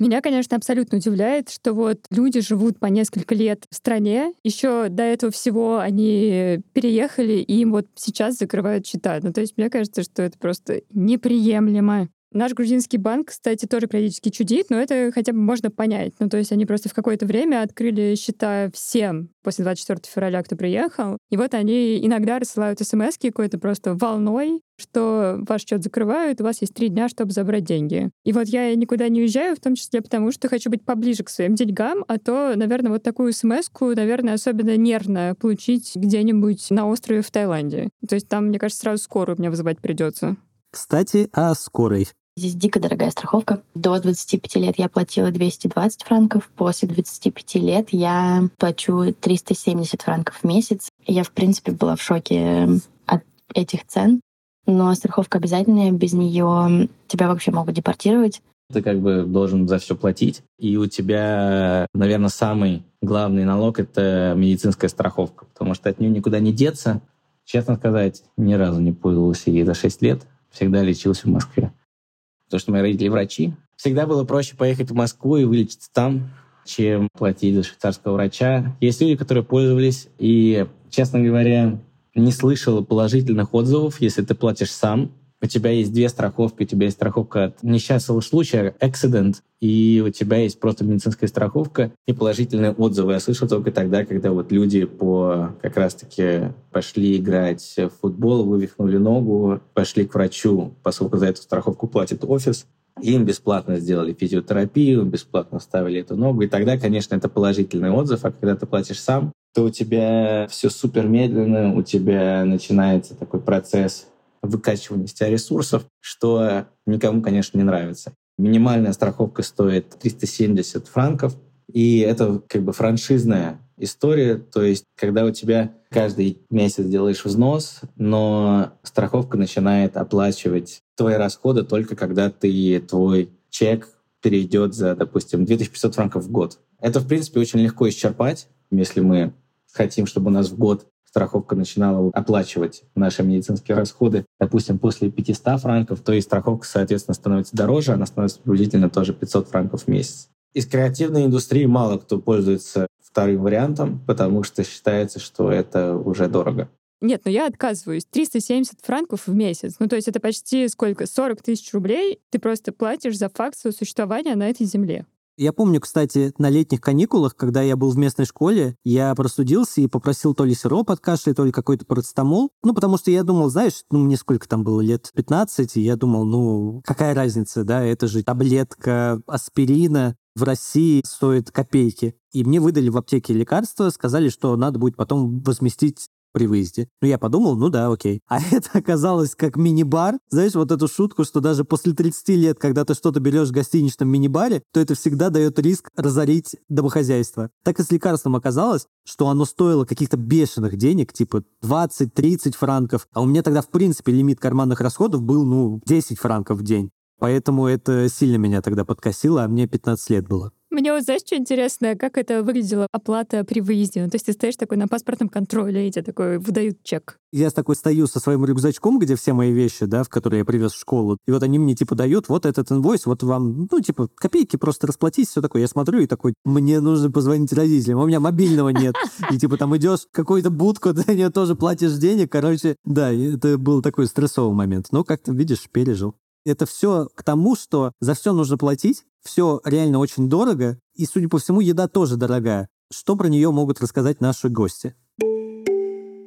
Меня, конечно, абсолютно удивляет, что вот люди живут по несколько лет в стране, еще до этого всего они переехали, и им вот сейчас закрывают счета. Ну, то есть мне кажется, что это просто неприемлемо. Наш грузинский банк, кстати, тоже периодически чудит, но это хотя бы можно понять. Ну, то есть они просто в какое-то время открыли счета всем после 24 февраля, кто приехал. И вот они иногда рассылают смс какой-то просто волной, что ваш счет закрывают, у вас есть три дня, чтобы забрать деньги. И вот я никуда не уезжаю, в том числе потому, что хочу быть поближе к своим деньгам, а то, наверное, вот такую смс наверное, особенно нервно получить где-нибудь на острове в Таиланде. То есть там, мне кажется, сразу скоро у меня вызывать придется. Кстати, о скорой. Здесь дико дорогая страховка. До 25 лет я платила 220 франков. После 25 лет я плачу 370 франков в месяц. Я, в принципе, была в шоке от этих цен. Но страховка обязательная, без нее тебя вообще могут депортировать. Ты как бы должен за все платить, и у тебя, наверное, самый главный налог — это медицинская страховка, потому что от нее никуда не деться. Честно сказать, ни разу не пользовался ей за 6 лет, всегда лечился в Москве потому что мои родители врачи. Всегда было проще поехать в Москву и вылечиться там, чем платить за швейцарского врача. Есть люди, которые пользовались, и, честно говоря, не слышал положительных отзывов, если ты платишь сам, у тебя есть две страховки. У тебя есть страховка от несчастного случая, accident, и у тебя есть просто медицинская страховка и положительные отзывы. Я слышал только тогда, когда вот люди по как раз-таки пошли играть в футбол, вывихнули ногу, пошли к врачу, поскольку за эту страховку платит офис, им бесплатно сделали физиотерапию, бесплатно ставили эту ногу. И тогда, конечно, это положительный отзыв. А когда ты платишь сам, то у тебя все супер медленно, у тебя начинается такой процесс выкачивания из тебя ресурсов, что никому, конечно, не нравится. Минимальная страховка стоит 370 франков, и это как бы франшизная история, то есть когда у тебя каждый месяц делаешь взнос, но страховка начинает оплачивать твои расходы только когда ты твой чек перейдет за, допустим, 2500 франков в год. Это, в принципе, очень легко исчерпать, если мы хотим, чтобы у нас в год страховка начинала оплачивать наши медицинские расходы, допустим, после 500 франков, то и страховка, соответственно, становится дороже, она становится приблизительно тоже 500 франков в месяц. Из креативной индустрии мало кто пользуется вторым вариантом, потому что считается, что это уже дорого. Нет, ну я отказываюсь. 370 франков в месяц. Ну, то есть это почти сколько? 40 тысяч рублей ты просто платишь за факт существования на этой земле. Я помню, кстати, на летних каникулах, когда я был в местной школе, я простудился и попросил то ли сироп от кашля, то ли какой-то парацетамол. Ну, потому что я думал, знаешь, ну, мне сколько там было, лет 15, и я думал, ну, какая разница, да, это же таблетка аспирина в России стоит копейки. И мне выдали в аптеке лекарства, сказали, что надо будет потом возместить при выезде. Ну, я подумал, ну да, окей. А это оказалось как мини-бар. Знаешь, вот эту шутку, что даже после 30 лет, когда ты что-то берешь в гостиничном мини-баре, то это всегда дает риск разорить домохозяйство. Так и с лекарством оказалось, что оно стоило каких-то бешеных денег, типа 20-30 франков. А у меня тогда, в принципе, лимит карманных расходов был, ну, 10 франков в день. Поэтому это сильно меня тогда подкосило, а мне 15 лет было. Мне вот, знаешь, что интересно, как это выглядело оплата при выезде? Ну, то есть ты стоишь такой на паспортном контроле, и тебе такой выдают чек. Я такой стою со своим рюкзачком, где все мои вещи, да, в которые я привез в школу. И вот они мне, типа, дают вот этот инвойс, вот вам, ну, типа, копейки, просто расплатись, все такое. Я смотрю и такой, мне нужно позвонить родителям, а у меня мобильного нет. И, типа, там идешь в какую-то будку, ты нее тоже платишь денег, короче. Да, это был такой стрессовый момент. Но как-то, видишь, пережил. Это все к тому, что за все нужно платить, все реально очень дорого, и, судя по всему, еда тоже дорогая. Что про нее могут рассказать наши гости?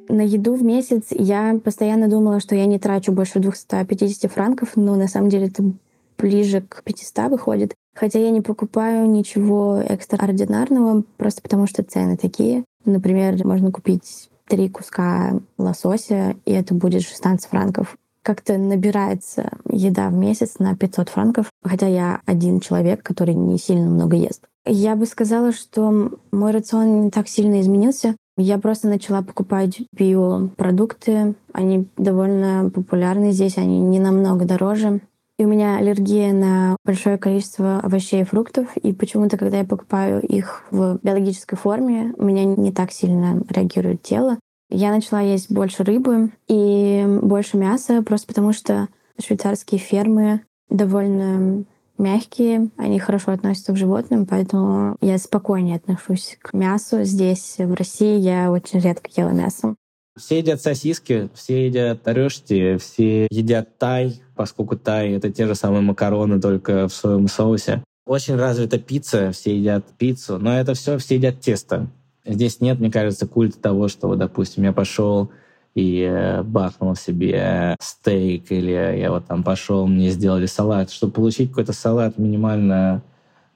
На еду в месяц я постоянно думала, что я не трачу больше 250 франков, но на самом деле это ближе к 500 выходит. Хотя я не покупаю ничего экстраординарного, просто потому что цены такие. Например, можно купить три куска лосося, и это будет 16 франков как-то набирается еда в месяц на 500 франков, хотя я один человек, который не сильно много ест. Я бы сказала, что мой рацион не так сильно изменился. Я просто начала покупать биопродукты. Они довольно популярны здесь, они не намного дороже. И у меня аллергия на большое количество овощей и фруктов. И почему-то, когда я покупаю их в биологической форме, у меня не так сильно реагирует тело. Я начала есть больше рыбы и больше мяса, просто потому что швейцарские фермы довольно мягкие, они хорошо относятся к животным, поэтому я спокойнее отношусь к мясу. Здесь, в России, я очень редко ела мясо. Все едят сосиски, все едят рёшти, все едят тай, поскольку тай — это те же самые макароны, только в соевом соусе. Очень развита пицца, все едят пиццу, но это все все едят тесто. Здесь нет, мне кажется, культа того, что, вот, допустим, я пошел и э, бахнул себе стейк, или я вот там пошел, мне сделали салат. Чтобы получить какой-то салат минимально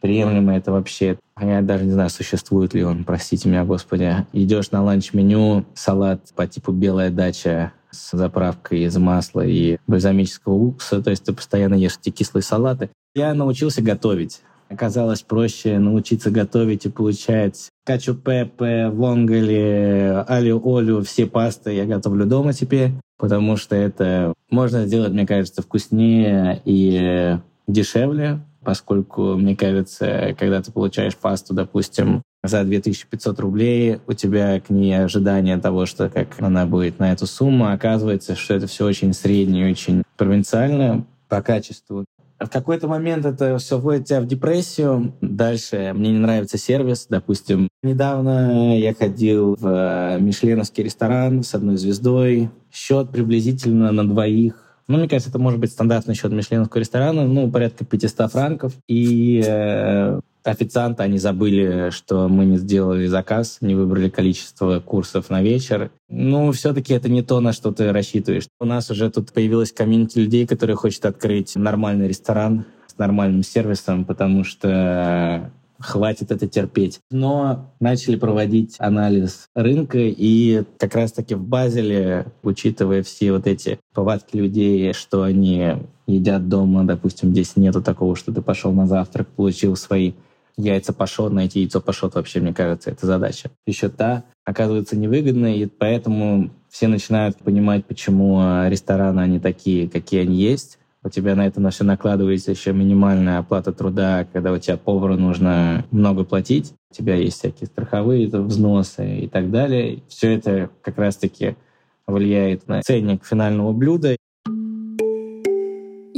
приемлемый, это вообще... Я даже не знаю, существует ли он, простите меня, господи. Идешь на ланч-меню, салат по типу «белая дача», с заправкой из масла и бальзамического уксуса, то есть ты постоянно ешь эти кислые салаты. Я научился готовить. Оказалось проще научиться готовить и получать качу пепе, вонгали, алю-олю, все пасты я готовлю дома теперь, потому что это можно сделать, мне кажется, вкуснее и дешевле, поскольку, мне кажется, когда ты получаешь пасту, допустим, за 2500 рублей, у тебя к ней ожидание того, что как она будет на эту сумму, оказывается, что это все очень среднее, очень провинциально по качеству. В какой-то момент это все вводит тебя в депрессию. Дальше мне не нравится сервис. Допустим, недавно я ходил в э, мишленовский ресторан с одной звездой. Счет приблизительно на двоих ну, мне кажется, это может быть стандартный счет мишленовского ресторана, ну, порядка 500 франков. И э, официанты, они забыли, что мы не сделали заказ, не выбрали количество курсов на вечер. Ну, все-таки это не то, на что ты рассчитываешь. У нас уже тут появилась комьюнити людей, которые хочет открыть нормальный ресторан с нормальным сервисом, потому что хватит это терпеть. Но начали проводить анализ рынка, и как раз-таки в Базеле, учитывая все вот эти повадки людей, что они едят дома, допустим, здесь нету такого, что ты пошел на завтрак, получил свои яйца пашот, найти яйцо пашот вообще, мне кажется, это задача. Еще та оказывается невыгодной, и поэтому все начинают понимать, почему рестораны, они такие, какие они есть у тебя на это все накладывается еще минимальная оплата труда, когда у тебя повару нужно много платить, у тебя есть всякие страховые взносы и так далее. Все это как раз-таки влияет на ценник финального блюда.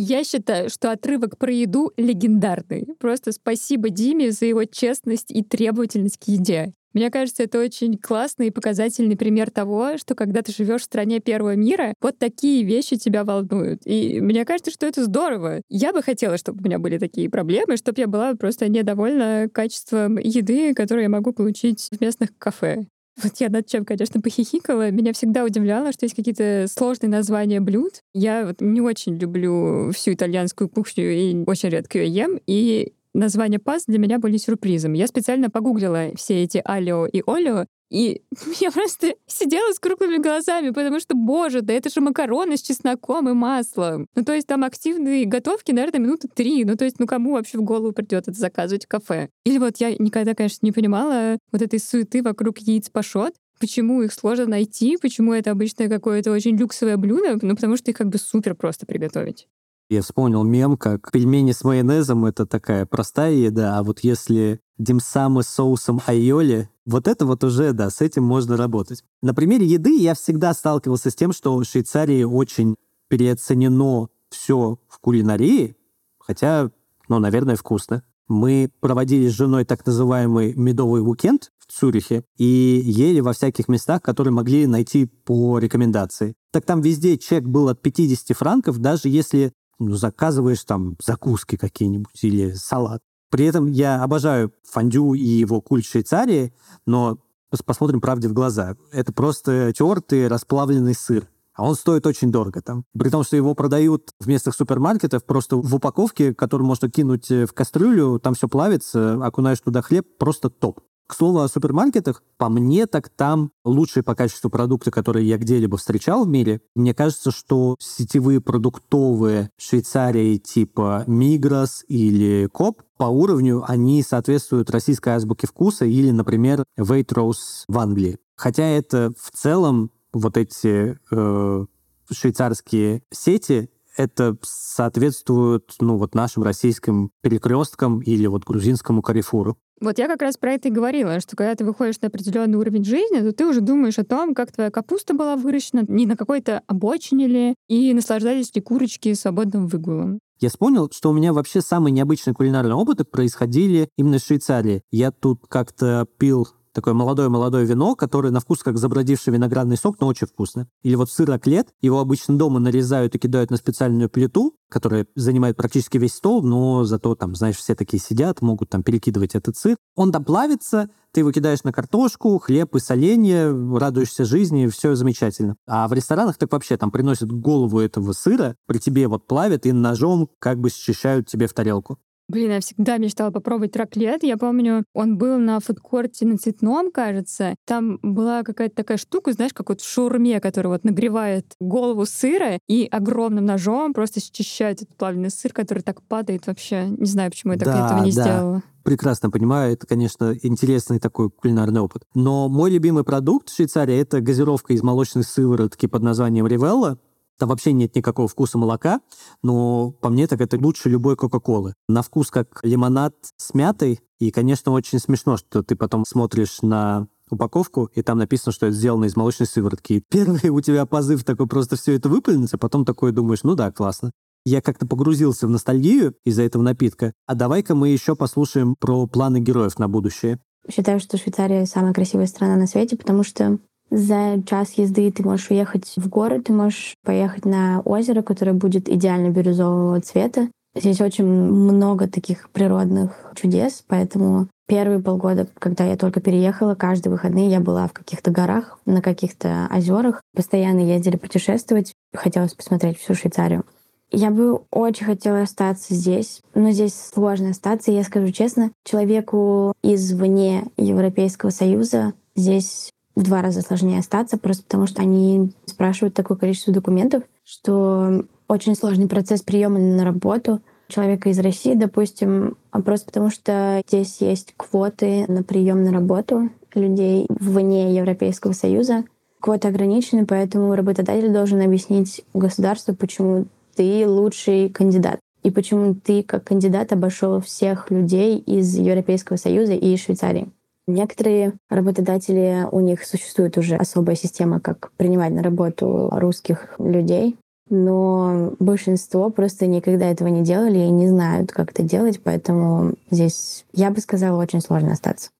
Я считаю, что отрывок про еду легендарный. Просто спасибо Диме за его честность и требовательность к еде. Мне кажется, это очень классный и показательный пример того, что когда ты живешь в стране первого мира, вот такие вещи тебя волнуют. И мне кажется, что это здорово. Я бы хотела, чтобы у меня были такие проблемы, чтобы я была просто недовольна качеством еды, которую я могу получить в местных кафе. Вот я над чем, конечно, похихикала. Меня всегда удивляло, что есть какие-то сложные названия блюд. Я вот не очень люблю всю итальянскую кухню и очень редко ее ем. И названия паст для меня были сюрпризом. Я специально погуглила все эти алио и олио, и я просто сидела с круглыми глазами, потому что, боже, да это же макароны с чесноком и маслом. Ну, то есть там активные готовки, наверное, минуты три. Ну, то есть, ну, кому вообще в голову придет это заказывать в кафе? Или вот я никогда, конечно, не понимала вот этой суеты вокруг яиц пашот, почему их сложно найти, почему это обычно какое-то очень люксовое блюдо, ну, потому что их как бы супер просто приготовить. Я вспомнил мем, как пельмени с майонезом — это такая простая еда, а вот если димсамы с соусом айоли, вот это вот уже, да, с этим можно работать. На примере еды я всегда сталкивался с тем, что в Швейцарии очень переоценено все в кулинарии, хотя, ну, наверное, вкусно. Мы проводили с женой так называемый медовый уикенд в Цюрихе и ели во всяких местах, которые могли найти по рекомендации. Так там везде чек был от 50 франков, даже если ну, заказываешь там закуски какие-нибудь или салат. При этом я обожаю фондю и его культ Швейцарии, но посмотрим правде в глаза. Это просто тертый расплавленный сыр. А он стоит очень дорого там. При том, что его продают в местных супермаркетах просто в упаковке, которую можно кинуть в кастрюлю, там все плавится, окунаешь туда хлеб, просто топ. К слову о супермаркетах, по мне так там лучшие по качеству продукты, которые я где-либо встречал в мире. Мне кажется, что сетевые продуктовые Швейцарии типа Migros или Коп по уровню они соответствуют российской азбуке вкуса или, например, Waitrose в Англии. Хотя это в целом вот эти э, швейцарские сети это соответствует ну, вот нашим российским перекресткам или вот грузинскому карифуру. Вот я как раз про это и говорила, что когда ты выходишь на определенный уровень жизни, то ты уже думаешь о том, как твоя капуста была выращена, не на какой-то обочине ли, и наслаждались ли курочки свободным выгулом. Я вспомнил, что у меня вообще самые необычные куlinарные опыты происходили именно в Швейцарии. Я тут как-то пил такое молодое-молодое вино, которое на вкус как забродивший виноградный сок, но очень вкусно. Или вот сыр раклет, его обычно дома нарезают и кидают на специальную плиту, которая занимает практически весь стол, но зато там, знаешь, все такие сидят, могут там перекидывать этот сыр. Он там плавится, ты его кидаешь на картошку, хлеб и соленье, радуешься жизни, все замечательно. А в ресторанах так вообще там приносят голову этого сыра, при тебе вот плавят и ножом как бы счищают тебе в тарелку. Блин, я всегда мечтала попробовать раклет. Я помню, он был на фудкорте на Цветном, кажется. Там была какая-то такая штука, знаешь, как вот в шаурме, которая вот нагревает голову сыра и огромным ножом просто счищает этот плавленый сыр, который так падает вообще. Не знаю, почему я так Да, этого не да. сделала. Прекрасно понимаю, это, конечно, интересный такой кулинарный опыт. Но мой любимый продукт в Швейцарии — это газировка из молочной сыворотки под названием Ривелла. Там вообще нет никакого вкуса молока, но по мне так это лучше любой Кока-Колы. На вкус как лимонад с мятой, и, конечно, очень смешно, что ты потом смотришь на упаковку, и там написано, что это сделано из молочной сыворотки. И первый у тебя позыв такой просто все это выплюнуть, а потом такой думаешь, ну да, классно. Я как-то погрузился в ностальгию из-за этого напитка. А давай-ка мы еще послушаем про планы героев на будущее. Считаю, что Швейцария самая красивая страна на свете, потому что за час езды ты можешь уехать в город, ты можешь поехать на озеро, которое будет идеально бирюзового цвета. Здесь очень много таких природных чудес, поэтому первые полгода, когда я только переехала, каждые выходные я была в каких-то горах, на каких-то озерах. Постоянно ездили путешествовать. Хотелось посмотреть всю Швейцарию. Я бы очень хотела остаться здесь, но здесь сложно остаться. Я скажу честно, человеку извне Европейского Союза здесь в два раза сложнее остаться, просто потому что они спрашивают такое количество документов, что очень сложный процесс приема на работу человека из России, допустим, а просто потому что здесь есть квоты на прием на работу людей вне Европейского Союза. Квоты ограничены, поэтому работодатель должен объяснить государству, почему ты лучший кандидат. И почему ты как кандидат обошел всех людей из Европейского Союза и Швейцарии. Некоторые работодатели, у них существует уже особая система, как принимать на работу русских людей, но большинство просто никогда этого не делали и не знают, как это делать, поэтому здесь, я бы сказала, очень сложно остаться.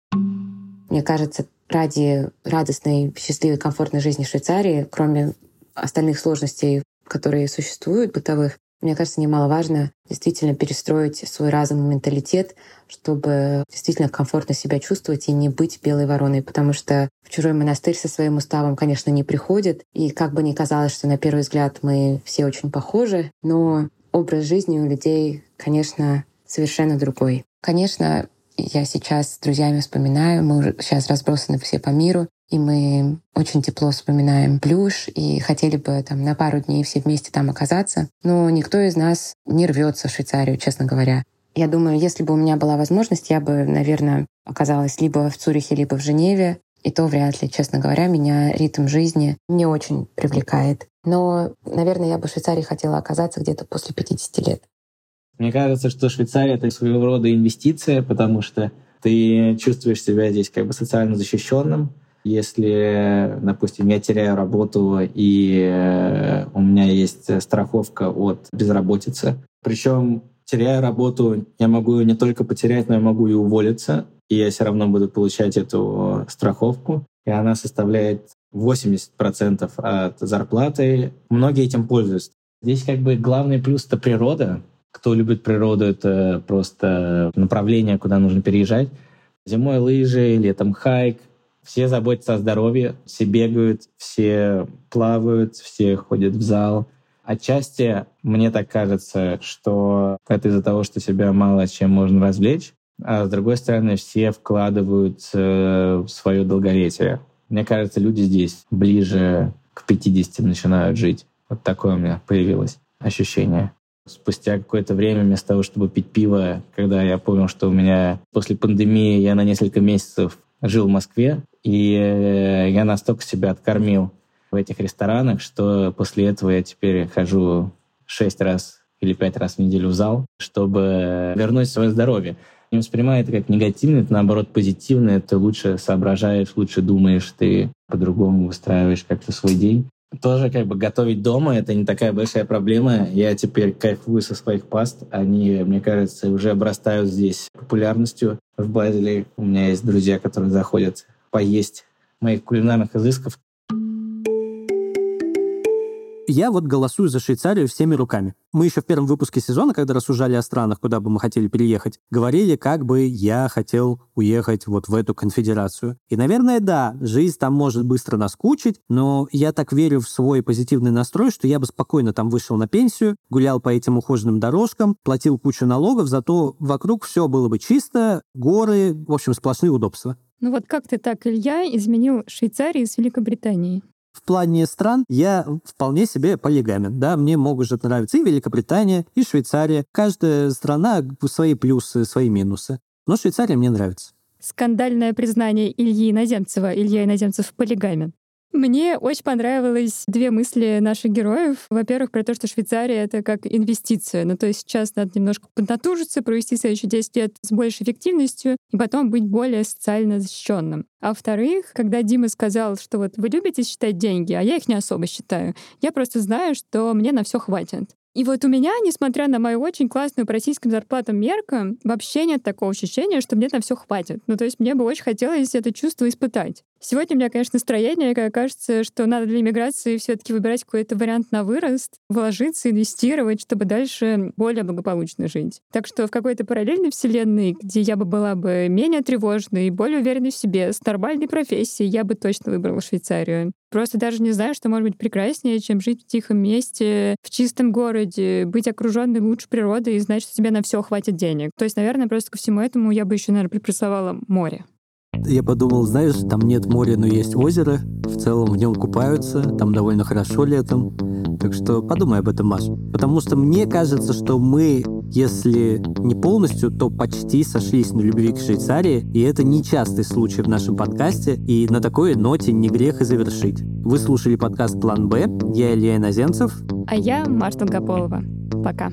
Мне кажется, ради радостной, счастливой, комфортной жизни в Швейцарии, кроме остальных сложностей, которые существуют, бытовых, мне кажется, немаловажно действительно перестроить свой разум и менталитет, чтобы действительно комфортно себя чувствовать и не быть белой вороной, потому что в чужой монастырь со своим уставом, конечно, не приходит. И как бы ни казалось, что на первый взгляд мы все очень похожи, но образ жизни у людей, конечно, совершенно другой. Конечно, я сейчас с друзьями вспоминаю, мы уже сейчас разбросаны все по миру, и мы очень тепло вспоминаем Плюш и хотели бы там на пару дней все вместе там оказаться. Но никто из нас не рвется в Швейцарию, честно говоря. Я думаю, если бы у меня была возможность, я бы, наверное, оказалась либо в Цюрихе, либо в Женеве. И то вряд ли, честно говоря, меня ритм жизни не очень привлекает. Но, наверное, я бы в Швейцарии хотела оказаться где-то после 50 лет. Мне кажется, что Швейцария — это своего рода инвестиция, потому что ты чувствуешь себя здесь как бы социально защищенным. Если, допустим, я теряю работу и э, у меня есть страховка от безработицы, причем теряя работу, я могу ее не только потерять, но я могу и уволиться, и я все равно буду получать эту страховку, и она составляет 80% от зарплаты. Многие этим пользуются. Здесь как бы главный плюс — это природа. Кто любит природу, это просто направление, куда нужно переезжать. Зимой лыжи, летом хайк. Все заботятся о здоровье, все бегают, все плавают, все ходят в зал. Отчасти мне так кажется, что это из-за того, что себя мало чем можно развлечь, а с другой стороны, все вкладывают э, в свое долголетие. Мне кажется, люди здесь ближе к 50 начинают жить. Вот такое у меня появилось ощущение. Спустя какое-то время, вместо того, чтобы пить пиво, когда я понял, что у меня после пандемии я на несколько месяцев жил в Москве, и э, я настолько себя откормил в этих ресторанах, что после этого я теперь хожу шесть раз или пять раз в неделю в зал, чтобы вернуть свое здоровье. Не воспринимай это как негативное, это наоборот позитивное, ты лучше соображаешь, лучше думаешь, ты по-другому выстраиваешь как-то свой день. Тоже как бы готовить дома — это не такая большая проблема. Я теперь кайфую со своих паст. Они, мне кажется, уже обрастают здесь популярностью. В Базеле у меня есть друзья, которые заходят поесть моих кулинарных изысков. Я вот голосую за Швейцарию всеми руками. Мы еще в первом выпуске сезона, когда рассуждали о странах, куда бы мы хотели переехать, говорили, как бы я хотел уехать вот в эту конфедерацию. И, наверное, да, жизнь там может быстро наскучить, но я так верю в свой позитивный настрой, что я бы спокойно там вышел на пенсию, гулял по этим ухоженным дорожкам, платил кучу налогов, зато вокруг все было бы чисто, горы, в общем, сплошные удобства. Ну вот как ты так, Илья, изменил Швейцарии с Великобританией? В плане стран я вполне себе полигамен. Да, мне могут нравиться и Великобритания, и Швейцария. Каждая страна свои плюсы, свои минусы. Но Швейцария мне нравится. Скандальное признание Ильи Иноземцева. Илья Иноземцев полигамен. Мне очень понравилось две мысли наших героев. Во-первых, про то, что Швейцария — это как инвестиция. Ну, то есть сейчас надо немножко поднатужиться, провести следующие 10 лет с большей эффективностью и потом быть более социально защищенным. А во-вторых, когда Дима сказал, что вот вы любите считать деньги, а я их не особо считаю, я просто знаю, что мне на все хватит. И вот у меня, несмотря на мою очень классную по российским зарплатам мерку, вообще нет такого ощущения, что мне на все хватит. Ну, то есть мне бы очень хотелось это чувство испытать. Сегодня у меня, конечно, настроение, как кажется, что надо для иммиграции все таки выбирать какой-то вариант на вырост, вложиться, инвестировать, чтобы дальше более благополучно жить. Так что в какой-то параллельной вселенной, где я бы была бы менее тревожной, более уверенной в себе, с нормальной профессией, я бы точно выбрала Швейцарию. Просто даже не знаю, что может быть прекраснее, чем жить в тихом месте, в чистом городе, быть окруженной лучше природой и знать, что тебе на все хватит денег. То есть, наверное, просто ко всему этому я бы еще, наверное, припрессовала море. Я подумал, знаешь, там нет моря, но есть озеро. В целом в нем купаются, там довольно хорошо летом. Так что подумай об этом, Маш. Потому что мне кажется, что мы, если не полностью, то почти сошлись на любви к Швейцарии, и это нечастый случай в нашем подкасте, и на такой ноте не грех и завершить. Вы слушали подкаст «План Б». Я Илья Иноземцев. А я Маша Долгополова. Пока.